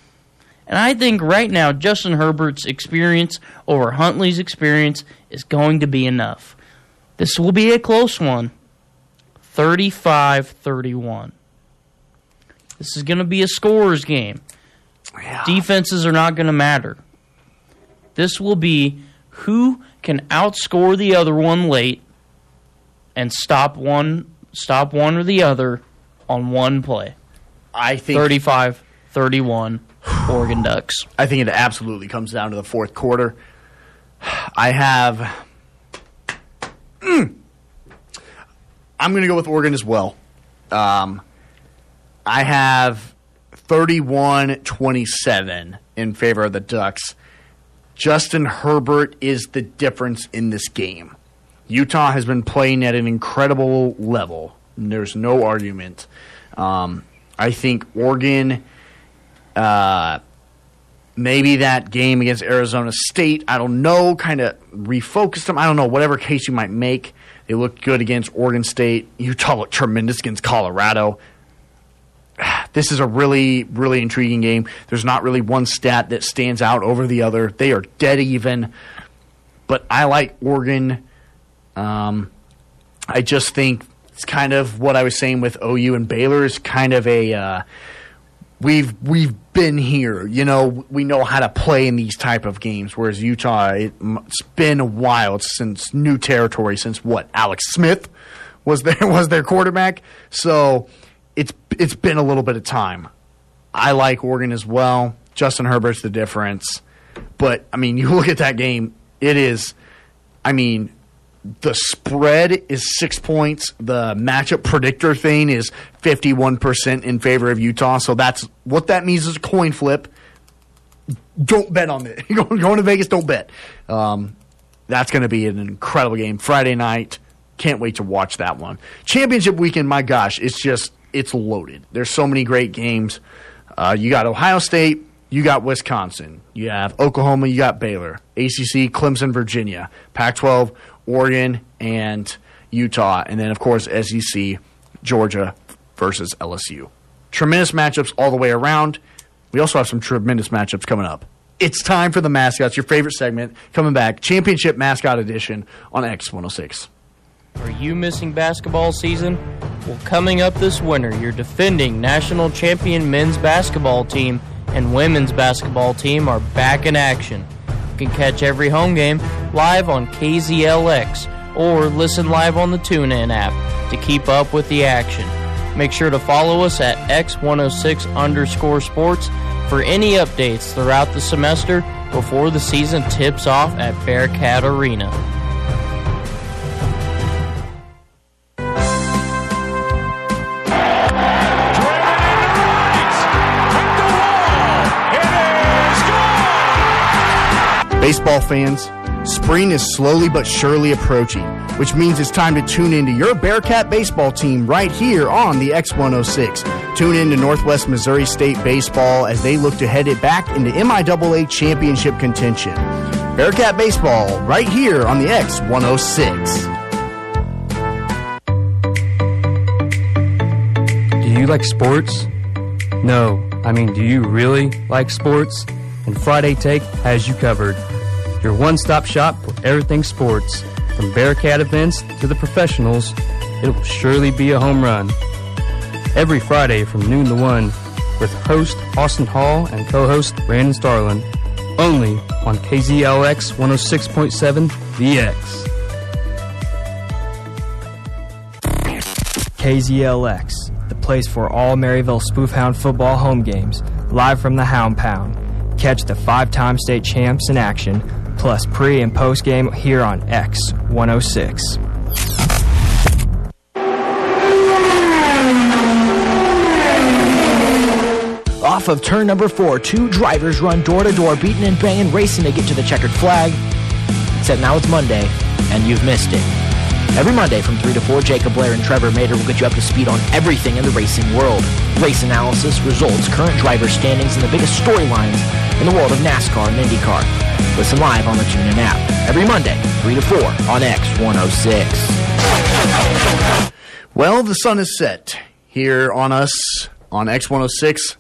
And I think right now, Justin Herbert's experience over Huntley's experience is going to be enough. This will be a close one. 35 31. This is going to be a scorer's game. Defenses are not going to matter. This will be who can outscore the other one late and stop one stop one or the other on one play. I think 35 31 Oregon Ducks. I think it absolutely comes down to the fourth quarter. I have. Mm. I'm going to go with Oregon as well. Um, I have 31 27 in favor of the Ducks. Justin Herbert is the difference in this game. Utah has been playing at an incredible level. There's no argument. Um, I think Oregon, uh, maybe that game against Arizona State, I don't know, kind of refocused them. I don't know, whatever case you might make. They looked good against Oregon State. Utah looked tremendous against Colorado. This is a really, really intriguing game. There's not really one stat that stands out over the other. They are dead even. But I like Oregon. Um, I just think it's kind of what I was saying with OU and Baylor is kind of a uh, we've we've been here. You know, we know how to play in these type of games. Whereas Utah, it, it's been a while since new territory. Since what Alex Smith was there was their quarterback. So it's it's been a little bit of time. I like Oregon as well. Justin Herbert's the difference. But I mean, you look at that game. It is. I mean, the spread is six points. The matchup predictor thing is 51% in favor of Utah. So that's what that means is a coin flip. Don't bet on it. going, to Vegas, don't bet. Um, that's going to be an incredible game. Friday night. Can't wait to watch that one. Championship weekend, my gosh, it's just, it's loaded. There's so many great games. Uh, you got Ohio State, you got Wisconsin, you have Oklahoma, you got Baylor, ACC, Clemson, Virginia, Pac 12, Oregon, and Utah, and then, of course, SEC, Georgia versus LSU. Tremendous matchups all the way around. We also have some tremendous matchups coming up. It's time for the mascots, your favorite segment, coming back, Championship Mascot Edition on X106. Are you missing basketball season? Well, coming up this winter, your defending national champion men's basketball team and women's basketball team are back in action. Can catch every home game live on KZLX or listen live on the TuneIn app to keep up with the action. Make sure to follow us at X106 underscore sports for any updates throughout the semester before the season tips off at Bearcat Arena. Baseball fans, spring is slowly but surely approaching, which means it's time to tune into your Bearcat baseball team right here on the X106. Tune in to Northwest Missouri State Baseball as they look to head it back into MIAA championship contention. Bearcat baseball right here on the X106. Do you like sports? No, I mean, do you really like sports? And Friday Take has you covered. Your one stop shop for everything sports. From Bearcat events to the professionals, it will surely be a home run. Every Friday from noon to 1 with host Austin Hall and co host Brandon Starlin. only on KZLX 106.7 VX. KZLX, the place for all Maryville Spoofhound football home games, live from the Hound Pound. Catch the five time state champs in action, plus pre and post game here on X 106. Off of turn number four, two drivers run door to door, beating and banging, racing to get to the checkered flag. Except now it's Monday, and you've missed it. Every Monday from 3 to 4, Jacob Blair and Trevor Mater will get you up to speed on everything in the racing world. Race analysis, results, current driver standings, and the biggest storylines in the world of NASCAR and IndyCar. Listen live on the TuneIn app. Every Monday, 3 to 4 on X106. Well, the sun is set here on us on X106.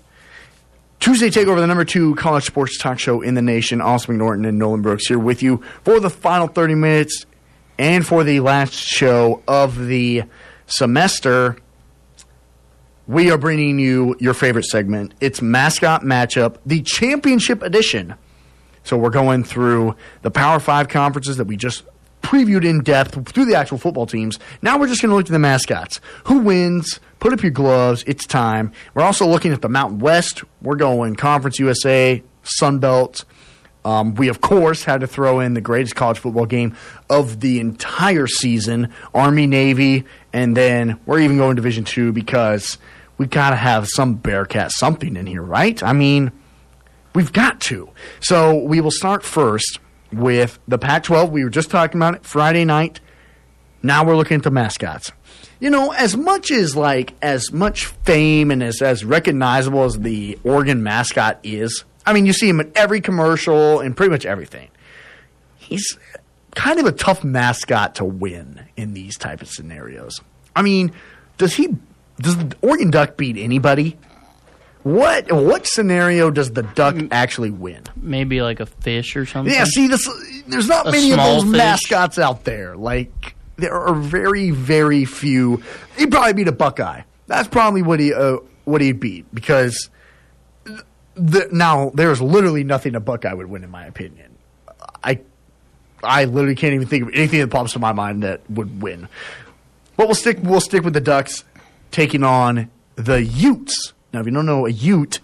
Tuesday takeover, the number two college sports talk show in the nation. Austin McNorton and Nolan Brooks here with you for the final 30 minutes and for the last show of the semester. We are bringing you your favorite segment. It's Mascot Matchup, the championship edition. So we're going through the Power Five conferences that we just previewed in depth through the actual football teams. Now we're just going to look at the mascots. Who wins? Put up your gloves. It's time. We're also looking at the Mountain West. We're going Conference USA, Sun Belt. Um, we, of course, had to throw in the greatest college football game of the entire season Army, Navy, and then we're even going Division Two because we got to have some Bearcat something in here, right? I mean, we've got to. So we will start first with the Pac 12. We were just talking about it Friday night. Now we're looking at the mascots. You know, as much as like as much fame and as as recognizable as the Oregon mascot is, I mean, you see him in every commercial and pretty much everything. He's kind of a tough mascot to win in these type of scenarios. I mean, does he does the Oregon Duck beat anybody? What what scenario does the duck actually win? Maybe like a fish or something. Yeah, see, this there's not A many of small those fish. mascots out there. Like there are very very few. He'd probably beat a Buckeye. That's probably what he uh, what he'd beat because the, now there's literally nothing a Buckeye would win in my opinion. I I literally can't even think of anything that pops to my mind that would win. But we'll stick we'll stick with the Ducks taking on the Utes. Now, if you don't know a Ute,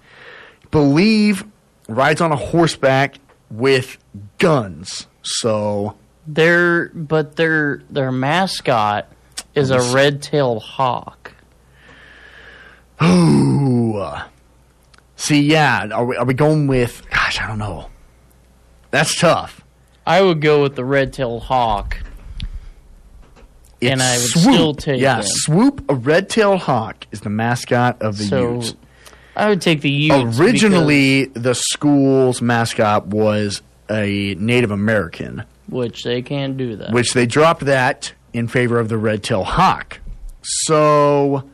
believe rides on a horseback with guns. So Their but their their mascot is a red-tailed hawk. Ooh. See, yeah, are we, are we going with? Gosh, I don't know. That's tough. I would go with the red-tailed hawk. And I would Swoop. still take yeah. Swoop, a red-tailed hawk, is the mascot of the So, Utes. I would take the Utes. Originally, the school's mascot was a Native American, which they can't do that. which they dropped that in favor of the red-tailed hawk. So,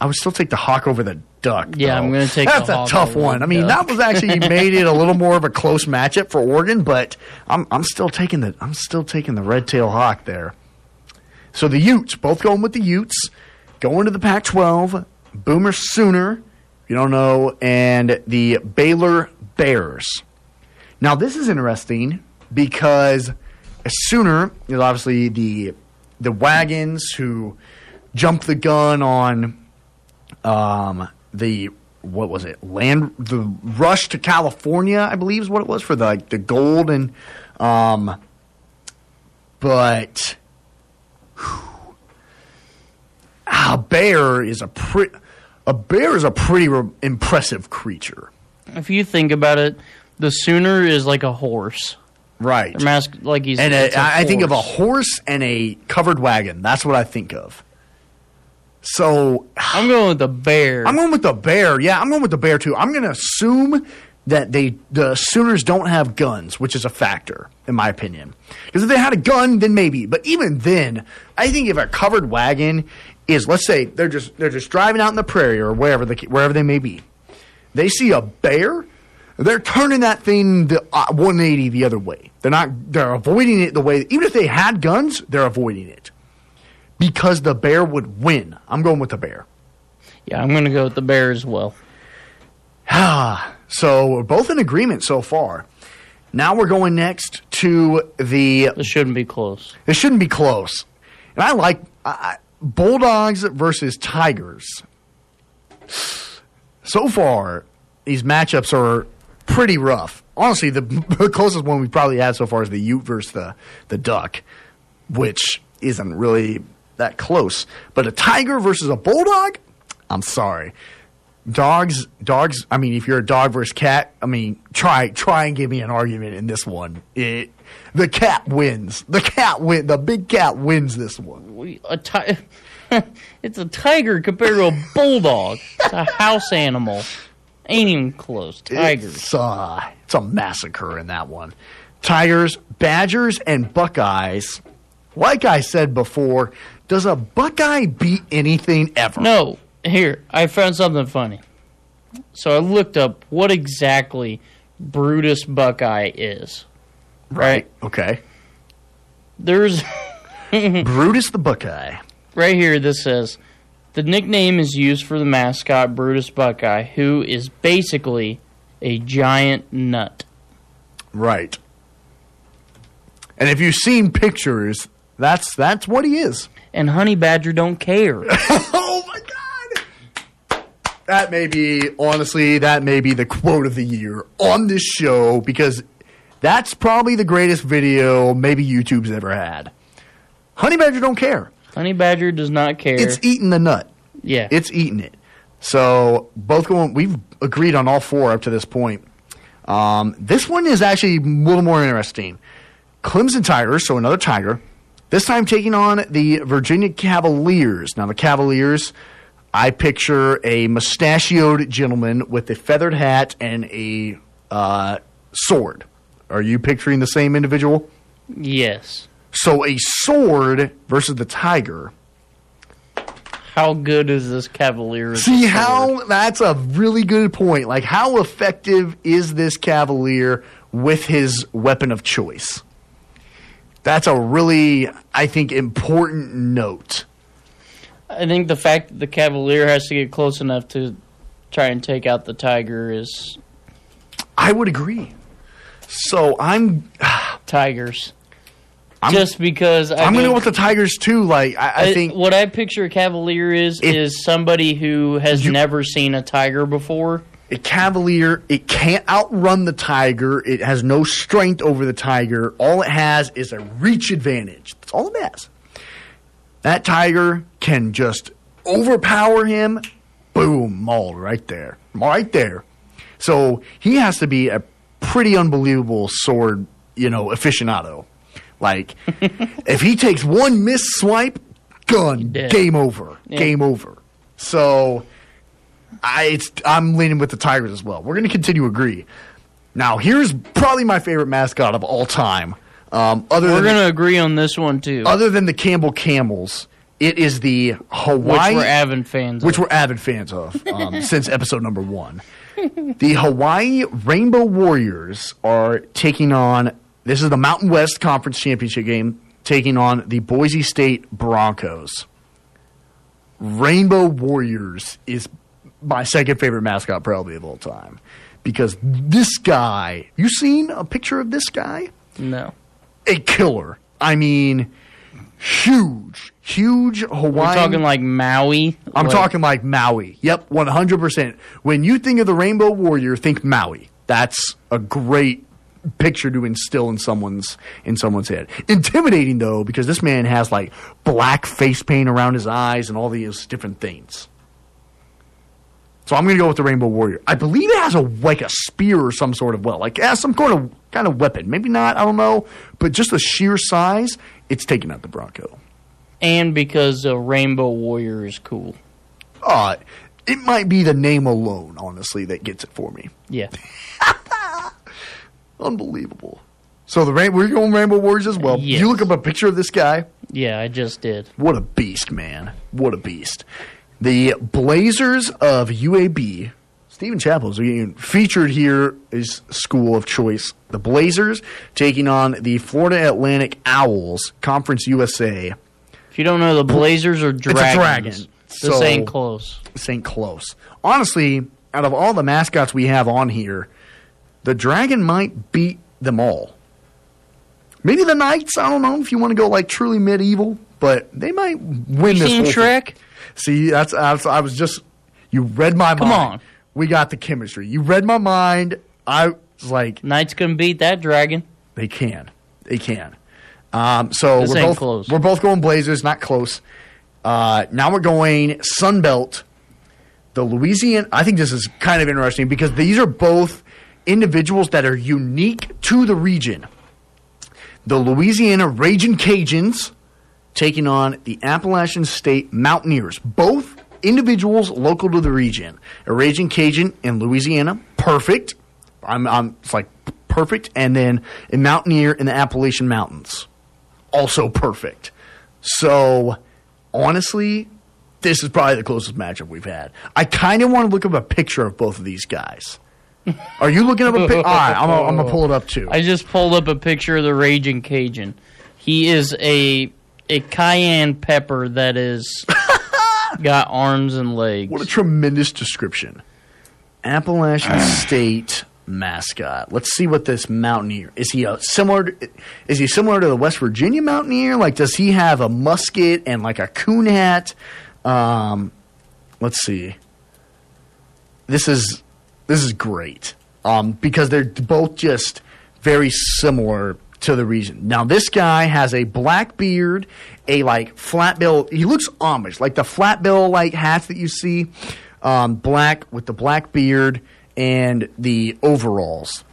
I would still take the hawk over the duck. Yeah, though. I'm gonna take the That's a tough one. I mean, duck. that was actually made it a little more of a close matchup for Oregon, but I'm I'm still taking the I'm still taking the red-tailed hawk there. So the Utes, both going with the Utes, going to the Pac-12. Boomer Sooner, you don't know, and the Baylor Bears. Now this is interesting because Sooner is obviously the the wagons who jumped the gun on um, the what was it land the rush to California I believe is what it was for the the gold and um, but whew, a bear is a pre- a bear is a pretty re- impressive creature. if you think about it, the Sooner is like a horse. Right. Like he's. and it's a, a I I think of a horse. horse and a covered wagon. That's what I think of. So I'm going with the bear. I'm going with the bear. Yeah, I'm going with the bear too. I'm going to assume that they the Sooners don't have guns, which is a factor in my opinion. Because if they had a gun, then maybe. But even then, I think if a covered wagon is, let's say they're just they're just driving out in the prairie or wherever the, wherever they may be, they see a bear, they're turning that thing the uh, 180 the other way. They're not. They're avoiding it the way. Even if they had guns, they're avoiding it because the bear would win. I'm going with the bear. yeah, I'm going to go with the bear as well. Ah, So we're both in agreement so far. Now we're going next to the. This shouldn't be close. It shouldn't be close. And I like I- Bulldogs versus Tigers. So far, these matchups are pretty rough. Honestly, the, the closest one we've probably had so far is the Ute versus the, the Duck, which isn't really that close. But a Tiger versus a Bulldog? I'm sorry. Dogs, dogs. I mean, if you're a dog versus cat, I mean, try try and give me an argument in this one. It, the cat wins. The cat win. The big cat wins this one. We- A ti- it's a tiger compared to a bulldog. It's a house animal. Ain't even close. Tigers. It's, uh, it's a massacre in that one. Tigers, Badgers, and Buckeyes. Like I said before, does a Buckeye beat anything ever? No, here I found something funny. So I looked up what exactly Brutus Buckeye is. Right. Okay. There's Brutus the Buckeye. right here. This says the nickname is used for the mascot Brutus Buckeye, who is basically a giant nut. Right. And if you've seen pictures, that's that's what he is. And Honey Badger don't care. oh my god! That may be honestly, that may be the quote of the year on this show because that's probably the greatest video maybe YouTube's ever had. Honey Badger don't care. Honey Badger does not care. It's eating the nut. yeah. It's eating it. So both going. We've agreed on all four up to this point. Um, this one is actually a little more interesting. Clemson Tigers, so another Tiger. This time taking on the Virginia Cavaliers. Now the Cavaliers, I picture a mustachioed gentleman with a feathered hat and a uh, sword. Are you picturing the same individual? yes. So a sword versus the tiger. How good is this Cavalier? See how that's a really good point. Like how effective is this Cavalier with his weapon of choice? That's a really I think important note. I think the fact that the Cavalier has to get close enough to try and take out the Tiger is I would agree. So I'm Tigers. I'm- Just because I I'm gonna go with the Tigers too. Like I, I think what I picture a Cavalier is It- is somebody who has never seen a tiger before. a Cavalier it can't outrun the Tiger. It has no strength over the Tiger. All it has is a reach advantage. That's all it has. That Tiger can just overpower him. Boom, mauled right there, right there. So he has to be a pretty unbelievable sword, you know, aficionado. Like, if he takes one miss swipe, gun, game over, Yeah. game over. So, I it's, I'm leaning with the Tigers as well. We're going to continue to agree. Now, here's probably my favorite mascot of all time. Um, other We're going to agree on this one too, other than the Campbell Camels, it is the which Hawaii we're avid fans. which of. we're avid fans of um, since episode number one. The Hawaii Rainbow Warriors are taking on. This is the Mountain West Conference Championship game, taking on the Boise State Broncos. Rainbow Warriors is my second favorite mascot, probably of all time, because this guy. You seen a picture of this guy? no. A killer. I mean, huge, huge Hawaiian. We're talking like Maui. I'm like- talking like Maui. Yep, 100%. When you think of the Rainbow Warrior, think Maui. That's a great picture to instill in someone's in someone's head. Intimidating though because this man has like black face paint around his eyes and all these different things. So I'm going to go with the Rainbow Warrior. I believe it has a like a spear or some sort of well, like it has some kind of kind of weapon. Maybe not, I don't know, but just the sheer size, it's taking out the Bronco. and because a Rainbow Warrior is cool. Uh, it might be the name alone, honestly, that gets it for me. Yeah. Unbelievable. So the rain- we're going Rainbow Warriors as well. Yes. You look up a picture of this guy. Yeah, I just did. What a beast, man! What a beast. The Blazers of UAB. Stephen Chappell's being featured here is school of choice. The Blazers taking on the Florida Atlantic Owls, Conference USA. If you don't know, the Blazers are dragons. dragon. This So- ain't close. This ain't close. Honestly, out of all the mascots we have on here, the dragon might beat them all. Maybe the knights. I don't know if you want to go like truly medieval, but they might win You this. seen whole thing. See, that's, that's I was just you read my Come mind. on. we got the chemistry. You read my mind. I was like, Knights can beat that dragon. they can, they can. Um, so This we're both close. we're both going Blazers, not close. Uh, now we're going Sunbelt. The Louisiana. I think this is kind of interesting because these are both individuals that are unique to the region. The Louisiana Raging Cajuns taking on the Appalachian State Mountaineers, both individuals local to the region. A Raging Cajun in Louisiana, perfect. I'm, I'm it's like perfect, and then a Mountaineer in the Appalachian Mountains, also perfect. So, honestly, this is probably the closest matchup we've had. I kind of want to look up a picture of both of these guys. Are you looking up a picture? All right, I'm I'm gonna pull it up too. I just pulled up a picture of the Raging Cajun. He is a a cayenne pepper that is got arms and legs. What a tremendous description. Appalachian State mascot. Let's see what this Mountaineer is. He a similar? To, is he similar to the West Virginia Mountaineer? Like, does he have a musket and like a coon hat? Um, let's see. This is this is great um, because they're both just very similar to the region. Now, this guy has a black beard, a like flat bill. He looks Amish, like the flat bill like hats that you see, um, black with the black beard and the overalls.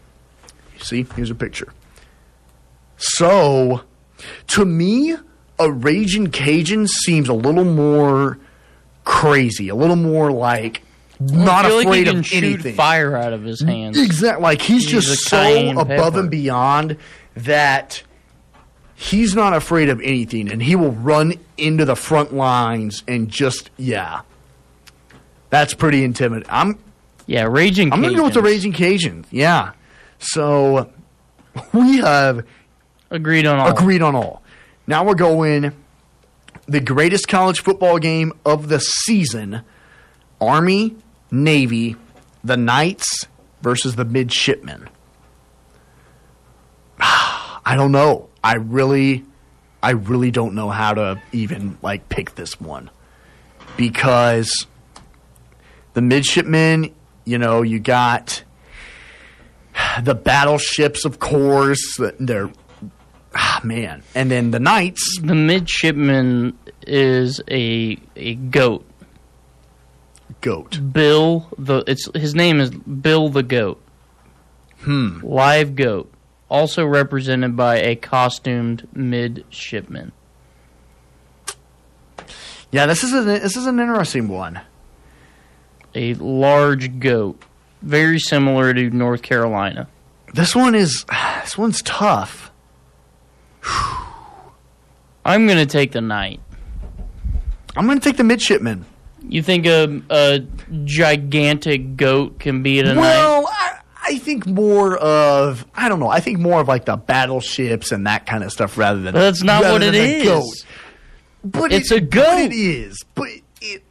See, here's a picture. So, to me, a Raging Cajun seems a little more crazy, a little more like not feel like afraid he can of shoot anything. fire out of his hands. Exactly. Like he's, He's just so above pepper. and beyond that he's not afraid of anything and he will run into the front lines and just yeah. That's pretty intimidating. I'm Yeah, Raging I'm gonna go with the Raging Cajun. Yeah. So we have agreed on all. Agreed on all. Now we're going the greatest college football game of the season. Army, Navy, the Knights versus the Midshipmen. I don't know. I really I really don't know how to even like pick this one. Because the midshipmen, you know, you got the battleships, of course. They're ah, man, and then the knights. The midshipman is a a goat. Goat. Bill the it's his name is Bill the goat. Hmm. Live goat, also represented by a costumed midshipman. Yeah, this is a, this is an interesting one. A large goat, very similar to North Carolina. This one is this one's tough. I'm gonna take the knight. I'm gonna take the midshipman. You think a a gigantic goat can beat a knight? Well, I, think more of I don't know. I think more of like the battleships and that kind of stuff rather than. That's not what it is. Goat. But It's it- a goat. But it is. But it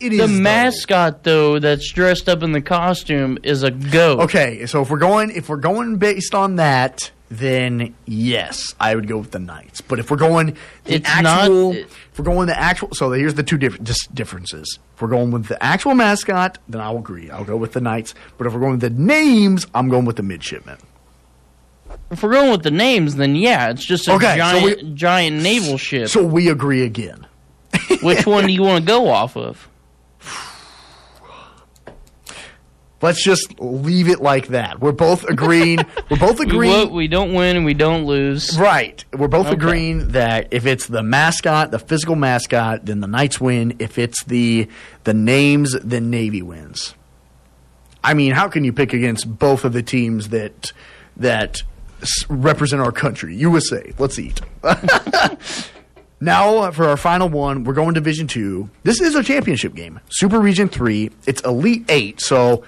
it is the though. mascot though that's dressed up in the costume is a goat. Okay, so if we're going if we're going based on that, then yes, I would go with the Knights. But if we're going the It's actual, not- if we're going the actual, so here's the two different differences. If we're going with the actual mascot, then I'll agree. I'll go with the Knights. But if we're going with the names, I'm going with the midshipmen. If we're going with the names, then yeah, it's just a Okay, so giant giant naval ship. So we agree again. Which one do you want to go off of? Let's just leave it like that. We're both agreeing. we're both agreeing. wo- we don't win and we don't lose. Right. We're both Okay. agreeing that if it's the mascot, the physical mascot, then the Knights win. If it's the the names, then Navy wins. I mean, how can you pick against both of the teams that that s- represent our country? USA. Let's eat. now uh, for our final one, we're going Division Two. This is a championship game. Super Region Three. It's Elite Eight. So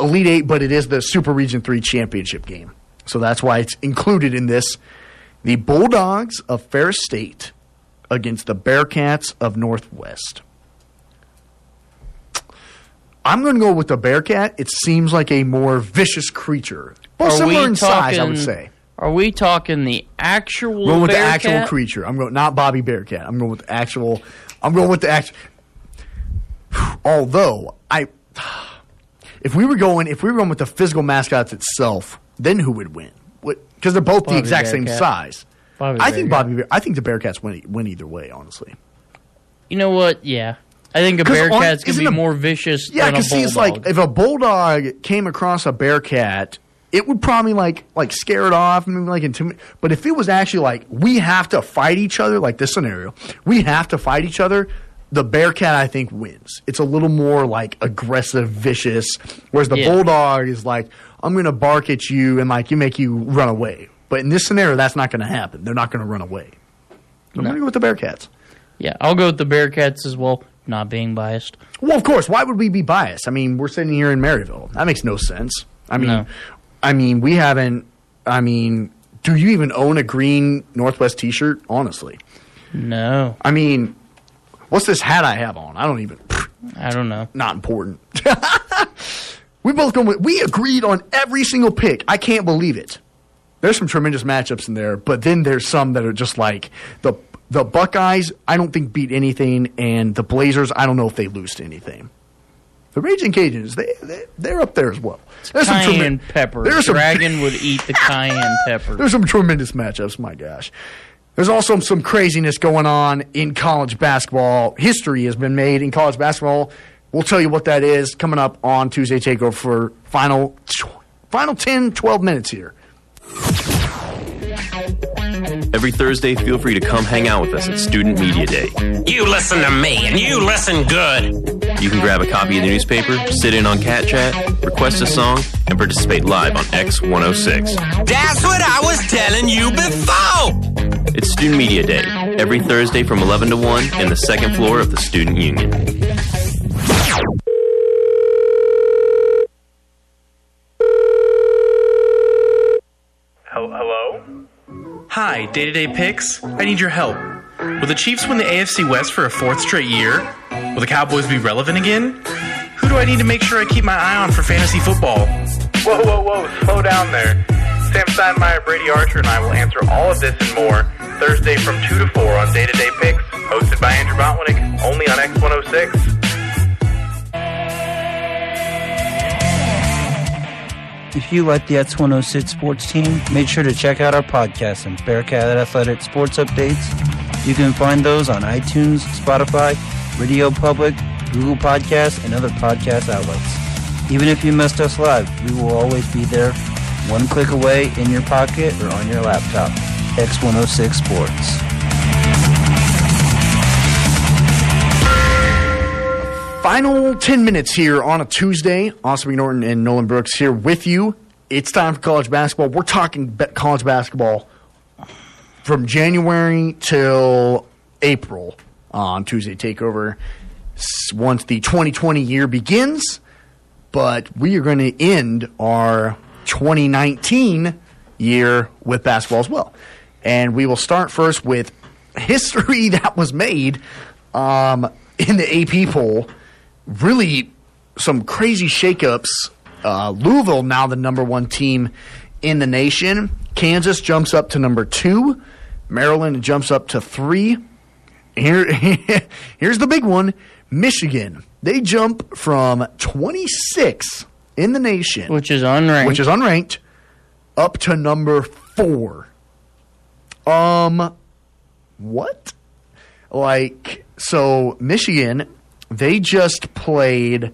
Elite Eight, but it is the Super Region 3 championship game. So that's why it's included in this. The Bulldogs of Ferris State against the Bearcats of Northwest. I'm going to go with the Bearcat. It seems like a more vicious creature. Well, Are similar we in size, I would say. Are we talking the actual going with the actual creature. I'm going not Bobby Bearcat. I'm going with the actual. I'm going with the actual. Although I, if we were going, if we were going with the physical mascots itself, then who would win? Because they're both the Bobby exact same size. Bobby I think Bobby. Bear, I think the Bearcats win, win either way. Honestly. You know what? Yeah. I think a Bearcat's going to isn't be a- more vicious Yeah, than a because see, it's like if a bulldog came across a bearcat, it would probably like like scare it off, maybe like intimidate. But if it was actually like we have to fight each other, like this scenario, we have to fight each other. The bearcat, I think, wins. It's a little more like aggressive, vicious, whereas the Yeah. bulldog is like, I'm going to bark at you and like you make you run away. But in this scenario, that's not going to happen. They're not going to run away. I'm going to go with the Bearcats. yeah, I'll go with the Bearcats as well, not being biased. Well, of course. Why would we be biased? I mean, we're sitting here in Maryville. That makes no sense. I mean, No. I mean, we haven't. I mean, do you even own a green Northwest T-shirt? Honestly, No, I mean, what's this hat I have on? I don't even. I don't know. Not important. we both go. With, we agreed on every single pick. I can't believe it. There's some tremendous matchups in there, but then there's some that are just like the the Buckeyes. I don't think beat anything, and the Blazers. I don't know if they lose to anything. The Raging Cajuns, they, they they're up there as well. There's some Cayenne pepper. There's some Dragon would eat the cayenne pepper. there's some tremendous matchups. My gosh. There's also some craziness going on in college basketball. History has been made in college basketball. We'll tell you what that is coming up on Tuesday Takeover for final final 10, 12 minutes here. Every Thursday, feel free to come hang out with us at Student Media Day. You listen to me, and you listen good. You can grab a copy of the newspaper, sit in on Cat Chat, request a song, and participate live on X106. That's what I was telling you before. It's Student Media Day, every Thursday from 11 to 1 in the second floor of the Student Union. Hello? Hi, Day to Day Picks. I need your help. Will the Chiefs win the AFC West for a fourth straight year? Will the Cowboys be relevant again? Who do I need to make sure I keep my eye on for fantasy football? Whoa, whoa, whoa, slow down there. Sam Steinmeier, Brady Archer, and I will answer all of this and more Thursday from 2 to 4 on Day to Day Picks, hosted by Andrew Botwinick, only on X106. If you like the X106 sports team, make sure to check out our podcast and Bearcat Athletic Sports Updates. You can find those on iTunes, Spotify, Radio Public, Google Podcasts, and other podcast outlets. Even if you missed us live, we will always be there, one click away in your pocket or on your laptop. X106 Sports. Final 10 minutes here on a Tuesday. Austin Norton and Nolan Brooks here with you. It's time for college basketball. We're talking college basketball from January till April on Tuesday Takeover once the 2020 year begins. But we are going to end our 2019 year with basketball as well. And we will start first with history that was made um, in the AP poll. Really, some crazy shakeups. Uh, Louisville now the number one team in the nation. Kansas jumps up to number two. Maryland jumps up to three. Here, here's the big one: Michigan. They jump from 26 in the nation, which is unranked, which is unranked, up to number four. Um, what? Like, so Michigan, they just played.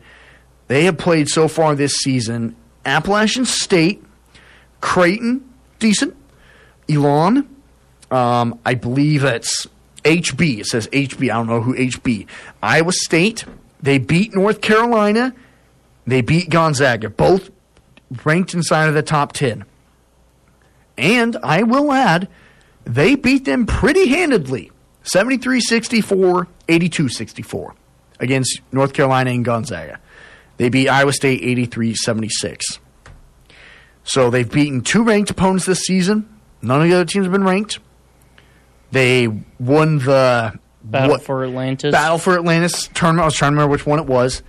They have played so far this season Appalachian State, Creighton, decent, Elon. Um, I believe it's HB. It says HB. I don't know who HB. Iowa State. They beat North Carolina. They beat Gonzaga. Both ranked inside of the top 10. And I will add, they beat them pretty handedly 73 64, 82 64 against North Carolina and Gonzaga. They beat Iowa State 83 76. So they've beaten two ranked opponents this season. None of the other teams have been ranked. They won the Battle what- for Atlantis. Battle for Atlantis tournament. I was trying to remember which one it was.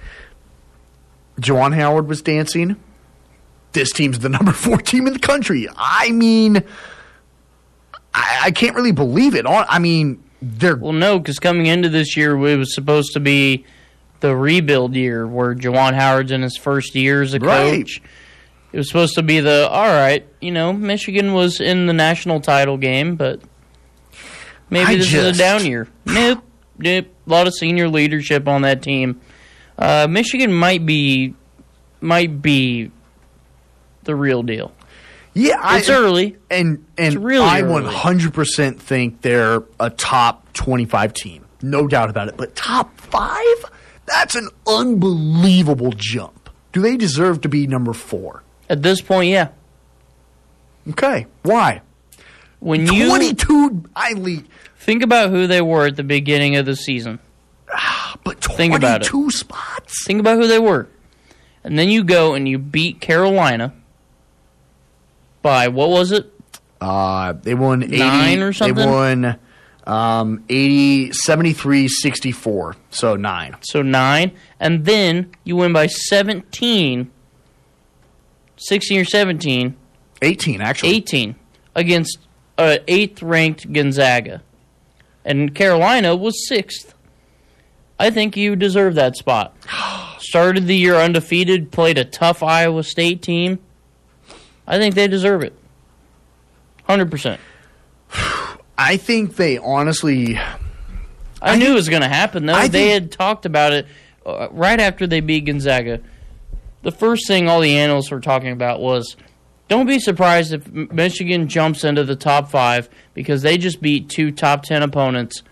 Juwan Howard was dancing. This team's the number four team in the country. I mean, I, I can't really believe it. I mean, they're Well, no, because coming into this year, it was supposed to be the rebuild year where Juwan Howard's in his first year as a Right. coach. It was supposed to be the all right. You know, Michigan was in the national title game, but maybe I this is a down year. Nope, nope. A lot of senior leadership on that team. Uh, Michigan might be might be the real deal. Yeah, It's early. and and really I one hundred percent think they're a top twenty five team, no doubt about it. But top five, that's an unbelievable jump. Do they deserve to be number four? At this point, yeah. Okay, why? When you Twenty two, I lead, think about who they were at the beginning of the season. Ah, but Think about two spots. Think about who they were. And then you go and you beat Carolina by what was it? Uh, they won 80, Nine or something? They won um, 80, 73, 64. So nine. So 9. And then you win by 17 16 or 17, 18, actually. 18 against uh, 8th ranked Gonzaga. And Carolina was 6th. I think you deserve that spot. Started the year undefeated, played a tough Iowa State team. I think they deserve it. 100%. I think they honestly. I, knew it was going to happen, though. I they think- had talked about it uh, right after they beat Gonzaga. The first thing all the analysts were talking about was don't be surprised if Michigan jumps into the top five because they just beat two top 10 opponents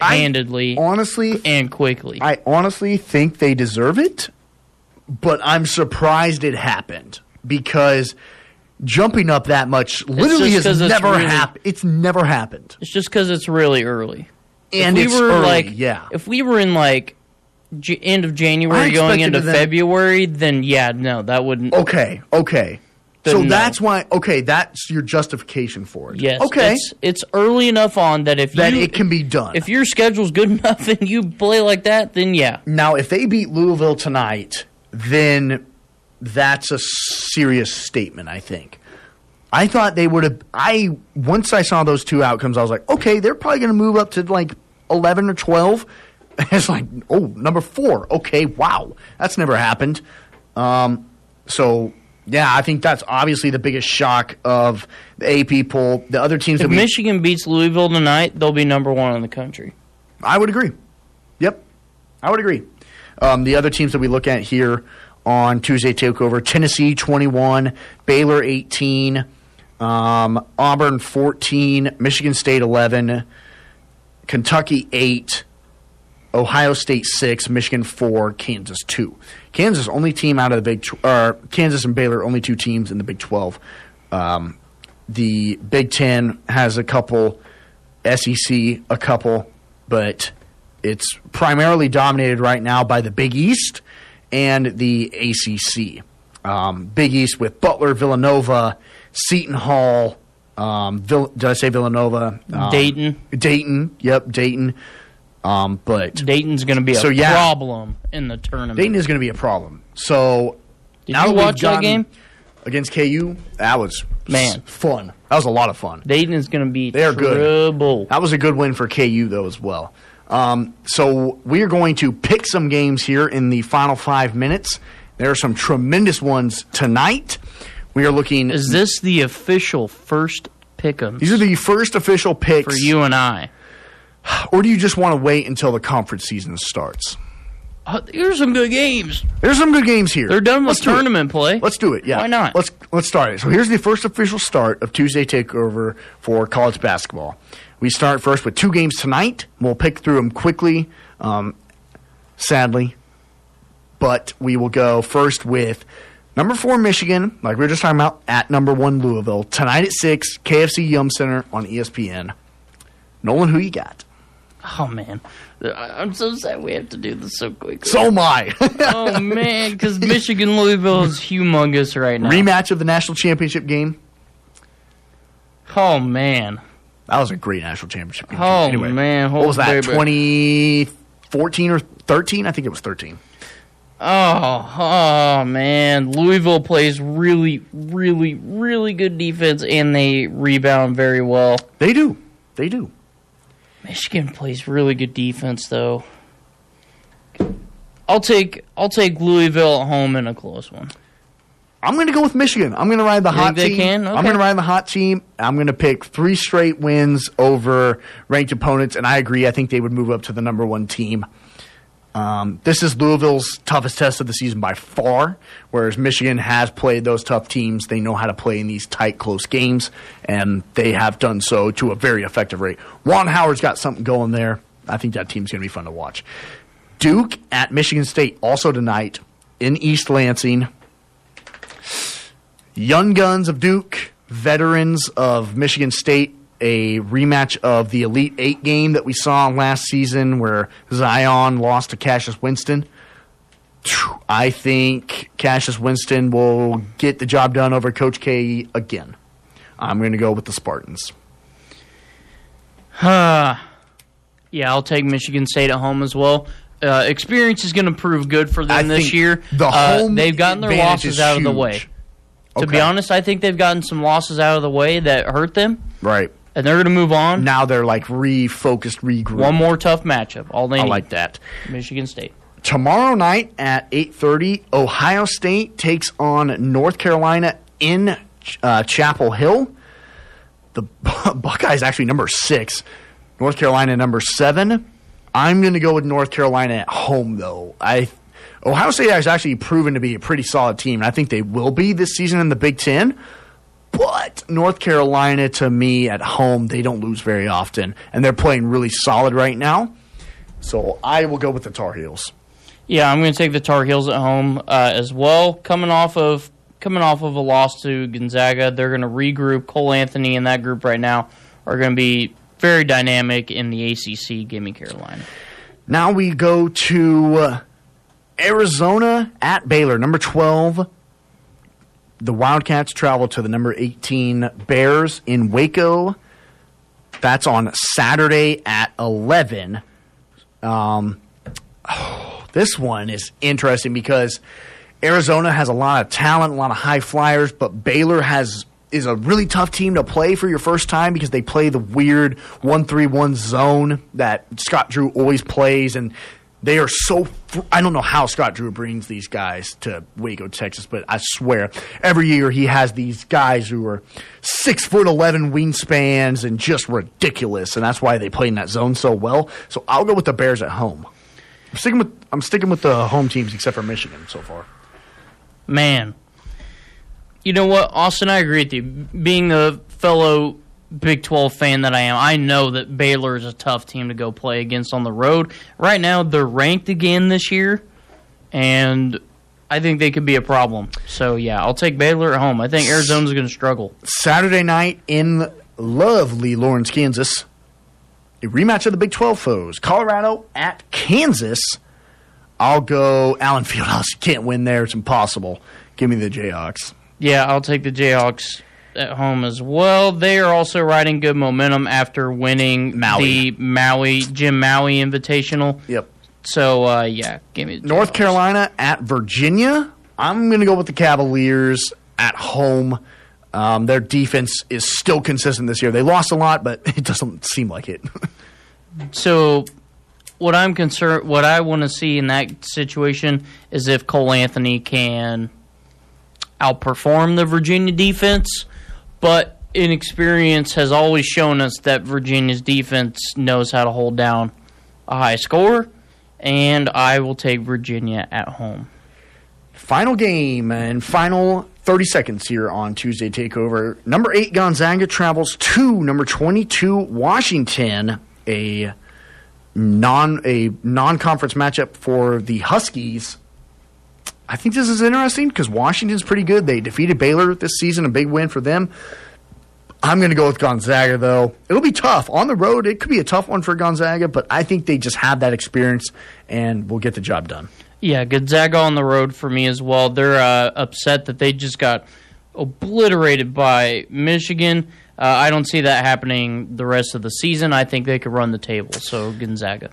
handedly honestly and quickly. I honestly think they deserve it, but I'm surprised it happened because jumping up that much literally has never really- happened. It's never happened. It's just because it's really early. And if it's we were early, like, yeah. if we were in like J- end of January going into them- February, then yeah, no, that wouldn't. Okay, okay. So no. that's why. Okay, that's your justification for it. Yes. Okay. It's, it's early enough on that if that you, it can be done. if your schedule's good enough and you play like that, then yeah. Now, if they beat Louisville tonight, then that's a serious statement, I think. I thought they would have. I once I saw those two outcomes, I was like, okay, they're probably going to move up to like eleven or twelve. It's like, oh, number four. Okay, wow, that's never happened. Um, so yeah, I think that's obviously the biggest shock of the AP poll. The other teams If that we, Michigan beats Louisville tonight, they'll be number one in the country. I would agree. Yep, I would agree. Um, the other teams that we look at here on Tuesday Takeover: Tennessee twenty-one, Baylor eighteen, um, Auburn fourteen, Michigan State eleven, Kentucky eight, Ohio State six, Michigan four, Kansas two. Kansas only team out of the Big. Tw- uh, Kansas and Baylor only two teams in the Big Twelve. Um, the Big Ten has a couple, SEC a couple, but it's primarily dominated right now by the Big East and the ACC. Um, Big East with Butler, Villanova, Seton Hall. Um, Vill- did I say Villanova? Um, Dayton. Dayton. Yep, Dayton. Um, but Dayton's going to be a So, yeah. problem in the tournament. Dayton is going to be a problem. So Did now you watch that game? against KU? That was Man. fun. That was a lot of fun. Dayton is going to be They are good. That was a good win for KU though as well. Um, so we are going to pick some games here in the final five minutes. There are some tremendous ones tonight. We are looking. Is this the official first pick'em These are the first official picks for you and I? or do you just want to wait until the conference season starts? Uh, here's some good games. There's some good games here. They're done with Let's tournament play. Let's do it. Yeah. Why not? Let's let's start it. So here's the first official start of Tuesday Takeover for college basketball. We start first with two games tonight. We'll pick through them quickly, um, sadly, but we will go first with number four Michigan, like we were just talking about, at number one Louisville tonight at six. KFC Yum Center on ESPN. Nolan, who you got? Oh man, I'm so sad we have to do this so quickly. So am I. oh man, because Michigan Louisville is humongous right now. Rematch of the national championship game. Oh man. That was a great national championship game. Oh, anyway, man. what was that? baby. 2014 or 13? I think it was 13. Oh, oh man, Louisville plays really, really, really good defense, and they rebound very well. They do. They do. Michigan plays really good defense, though. I'll take I'll take Louisville at home in a close one. I'm going to go with Michigan. I'm going to ride the You hot team. can? I'm going to ride the hot team. I'm going to pick three straight wins over ranked opponents, and I agree. I think they would move up to the number one team. Um, this is Louisville's toughest test of the season by far, whereas Michigan has played those tough teams. They know how to play in these tight, close games, and they have done so to a very effective rate. Juwan Howard's got something going there. I think that team's going to be fun to watch. Duke at Michigan State also tonight in East Lansing. Young Guns of Duke, veterans of Michigan State, a rematch of the Elite Eight game that we saw last season where Zion lost to Cassius Winston. I think Cassius Winston will get the job done over Coach K again. I'm going to go with the Spartans. Huh. yeah, I'll take Michigan State at home as well. Uh, experience is going to prove good for them I this year. the Uh, home they've gotten their losses out of the huge. Way. To be honest, I think they've gotten some losses out of the way that hurt them, Right. and they're going to move on. Now they're like refocused, regroup. One more tough matchup. All they I need. like that. Michigan State. Tomorrow night at 8:30, Ohio State takes on North Carolina in uh, Chapel Hill. The Buckeyes actually number six, North Carolina number seven. I'm going to go with North Carolina at home, though. I Ohio State has actually proven to be a pretty solid team, and I think they will be this season in the Big Ten. But North Carolina, to me, at home, they don't lose very often, and they're playing really solid right now. So I will go with the Tar Heels. Yeah, I'm going to take the Tar Heels at home uh, as well. Coming off of coming off of a loss to Gonzaga, they're going to regroup. Cole Anthony and that group right now are going to be very dynamic in the ACC. Give me Carolina. Now we go to uh, Arizona at Baylor, number 12. The Wildcats travel to the number 18 Bears in Waco. That's on Saturday at 11. Um, this one is interesting because Arizona has a lot of talent, a lot of high flyers, but Baylor has is a really tough team to play for your first time because they play the weird one three one zone that Scott Drew always plays, and they are so. Fr- I don't know how Scott Drew brings these guys to Waco, Texas, but I swear every year he has these guys who are six foot eleven wingspans and just ridiculous, and that's why they play in that zone so well. So I'll go with the Bears at home. I'm sticking with I'm sticking with the home teams except for Michigan so far. Man, you know what, Austin? I agree with you. Being a fellow Big 12 fan that I am, I know that Baylor is a tough team to go play against on the road. Right now, they're ranked again this year, and I think they could be a problem. So, yeah, I'll take Baylor at home. I think Arizona's going to struggle. Saturday night in lovely Lawrence, Kansas. A rematch of the Big 12 foes. Colorado at Kansas. I'll go Allen Fieldhouse. Can't win there. It's impossible. Give me the Jayhawks. Yeah, I'll take the Jayhawks at home as well. They are also riding good momentum after winning Maui. the Maui Jim Maui Invitational. Yep. So uh, yeah, give me North Carolina at Virginia. I'm going to go with the Cavaliers at home. Um, their defense is still consistent this year. They lost a lot, but it doesn't seem like it. So, what I'm concerned, what I want to see in that situation is if Cole Anthony can outperform the Virginia defense, but inexperience has always shown us that Virginia's defense knows how to hold down a high score, and I will take Virginia at home. Final game and final 30 seconds here on Tuesday Takeover. Number 8 Gonzaga travels to number 22 Washington, a non a non-conference matchup for the Huskies. I think this is interesting because Washington's pretty good. They defeated Baylor this season, a big win for them. I'm going to go with Gonzaga, though. It'll be tough. On the road, it could be a tough one for Gonzaga, but I think they just have that experience and will get the job done. Yeah, Gonzaga on the road for me as well. They're uh, upset that they just got obliterated by Michigan. Uh, I don't see that happening the rest of the season. I think they could run the table. So Gonzaga.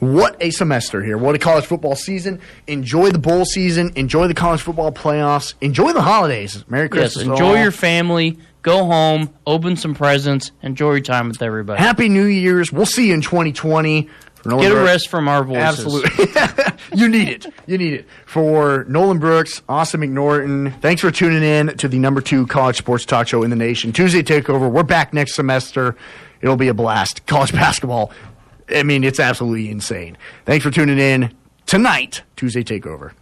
What a semester here. What a college football season. Enjoy the bowl season. Enjoy the college football playoffs. Enjoy the holidays. Merry Christmas. to enjoy all. your family. Go home, open some presents, enjoy your time with everybody. Happy New Year's. We'll see you in 2020. Nolan Get a rest from our voices. Absolutely. you need it. You need it. For Nolan Brooks, Austin McNorton, thanks for tuning in to the number two college sports talk show in the nation. Tuesday Takeover. We're back next semester. It'll be a blast. College basketball. I mean, it's absolutely insane. Thanks for tuning in tonight, Tuesday Takeover.